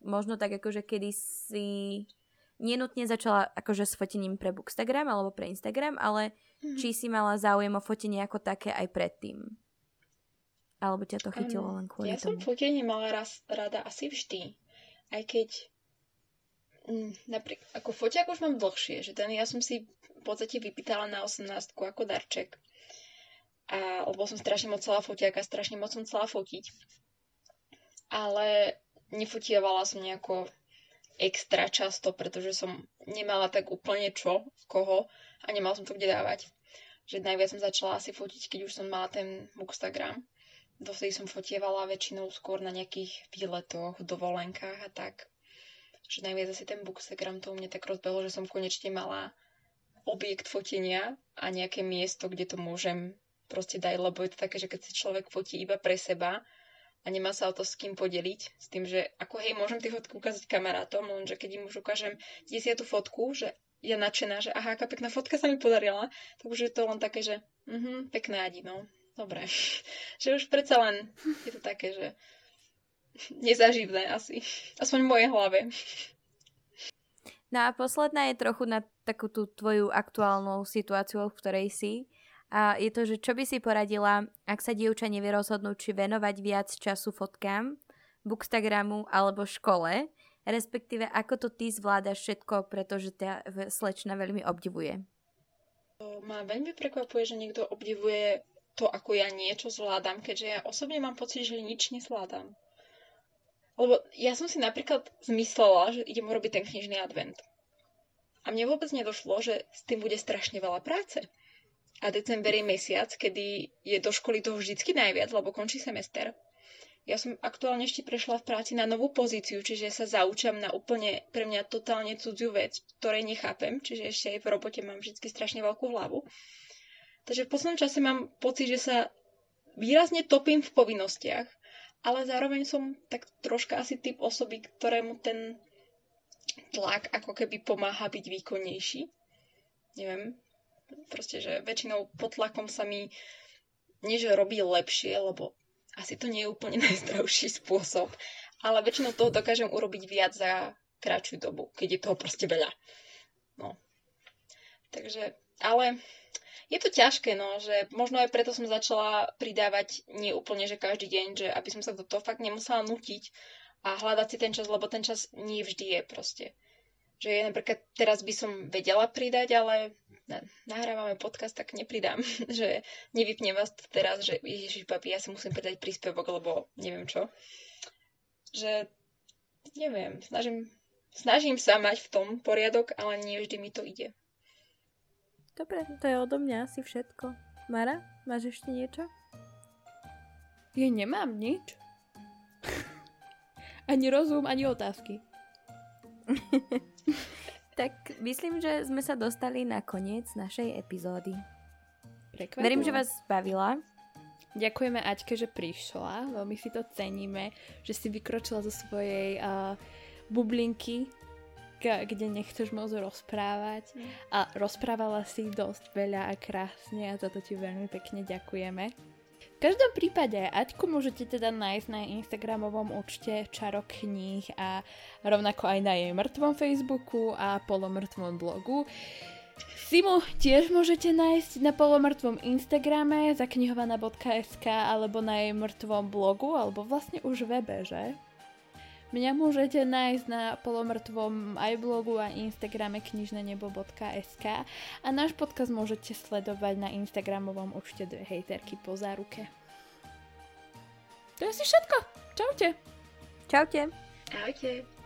Speaker 1: možno tak akože kedy si nenutne začala akože s fotením pre Bookstagram alebo pre Instagram, ale mm. či si mala záujem o fotenie ako také aj predtým? Alebo ťa to chytilo um, len kvôli
Speaker 3: ja tomu? Ja som fotenie mala raz, rada asi vždy. Aj keď mm, napríklad, ako fotiak už mám dlhšie, že ten ja som si v podstate vypýtala na 18 ako darček a, lebo som strašne moc chcela fotiť a strašne moc som chcela fotiť. Ale nefotievala som nejako extra často, pretože som nemala tak úplne čo, koho a nemala som to kde dávať. Že najviac som začala asi fotiť, keď už som mala ten Bookstagram. Dovtedy som fotievala väčšinou skôr na nejakých výletoch, dovolenkách a tak. Že najviac asi ten Bookstagram to u mne tak rozbehlo, že som konečne mala objekt fotenia a nejaké miesto, kde to môžem proste daj, lebo je to také, že keď si človek fotí iba pre seba a nemá sa o to s kým podeliť, s tým, že ako hej, môžem tie fotky ukázať kamarátom, lenže keď im už ukážem desiatú fotku, že je nadšená, že aha, aká pekná fotka sa mi podarila, tak už je to len také, že mhm, pekné adi, no, dobre. že už predsa len je to také, že nezaživné asi. Aspoň v mojej hlave.
Speaker 1: No a posledná je trochu na takú tú tvoju aktuálnu situáciu, v ktorej si. A je to, že čo by si poradila, ak sa dievča nevie rozhodnúť, či venovať viac času fotkám, bookstagramu alebo škole, respektíve ako to ty zvládaš všetko, pretože ťa slečna veľmi obdivuje.
Speaker 3: Ma veľmi prekvapuje, že niekto obdivuje to, ako ja niečo zvládam, keďže ja osobne mám pocit, že nič nezvládam. Lebo ja som si napríklad zmyslela, že idem urobiť ten knižný advent. A mne vôbec nedošlo, že s tým bude strašne veľa práce a december je mesiac, kedy je do školy toho vždycky najviac, lebo končí semester. Ja som aktuálne ešte prešla v práci na novú pozíciu, čiže sa zaučam na úplne pre mňa totálne cudziu vec, ktorej nechápem, čiže ešte aj v robote mám vždy strašne veľkú hlavu. Takže v poslednom čase mám pocit, že sa výrazne topím v povinnostiach, ale zároveň som tak troška asi typ osoby, ktorému ten tlak ako keby pomáha byť výkonnejší. Neviem, proste, že väčšinou pod tlakom sa mi nie, že robí lepšie, lebo asi to nie je úplne najzdravší spôsob, ale väčšinou toho dokážem urobiť viac za kratšiu dobu, keď je toho proste veľa. No. Takže, ale je to ťažké, no, že možno aj preto som začala pridávať nie úplne, že každý deň, že aby som sa do toho fakt nemusela nutiť a hľadať si ten čas, lebo ten čas nie vždy je proste. Že je napríklad teraz by som vedela pridať, ale nahrávame podcast, tak nepridám, že nevypnem vás teraz, že ježiš, papi, ja si musím pridať príspevok, lebo neviem čo. Že neviem, snažím, snažím sa mať v tom poriadok, ale nie vždy mi to ide.
Speaker 1: Dobre, to je odo mňa asi všetko. Mara, máš ešte niečo?
Speaker 2: Ja nemám nič. ani rozum, ani otázky.
Speaker 1: Tak myslím, že sme sa dostali na koniec našej epizódy. Prekvapilo. Verím, že vás bavila.
Speaker 2: Ďakujeme Aťke, že prišla. Veľmi si to ceníme, že si vykročila zo svojej uh, bublinky, kde nechceš moc rozprávať. Mm. A rozprávala si dosť veľa a krásne a za to ti veľmi pekne ďakujeme. V každom prípade Aťku môžete teda nájsť na Instagramovom účte Čarok kníh a rovnako aj na jej mŕtvom Facebooku a polomrtvom blogu. Simu tiež môžete nájsť na polomrtvom Instagrame zaknihovaná.sk alebo na jej mŕtvom blogu, alebo vlastne už webe, že? Mňa môžete nájsť na polomrtvom aj blogu a Instagrame knižnenebo.sk a náš podcast môžete sledovať na Instagramovom účte dve hejterky po záruke. To je asi všetko. Čaute.
Speaker 1: Čaute.
Speaker 3: Čaute.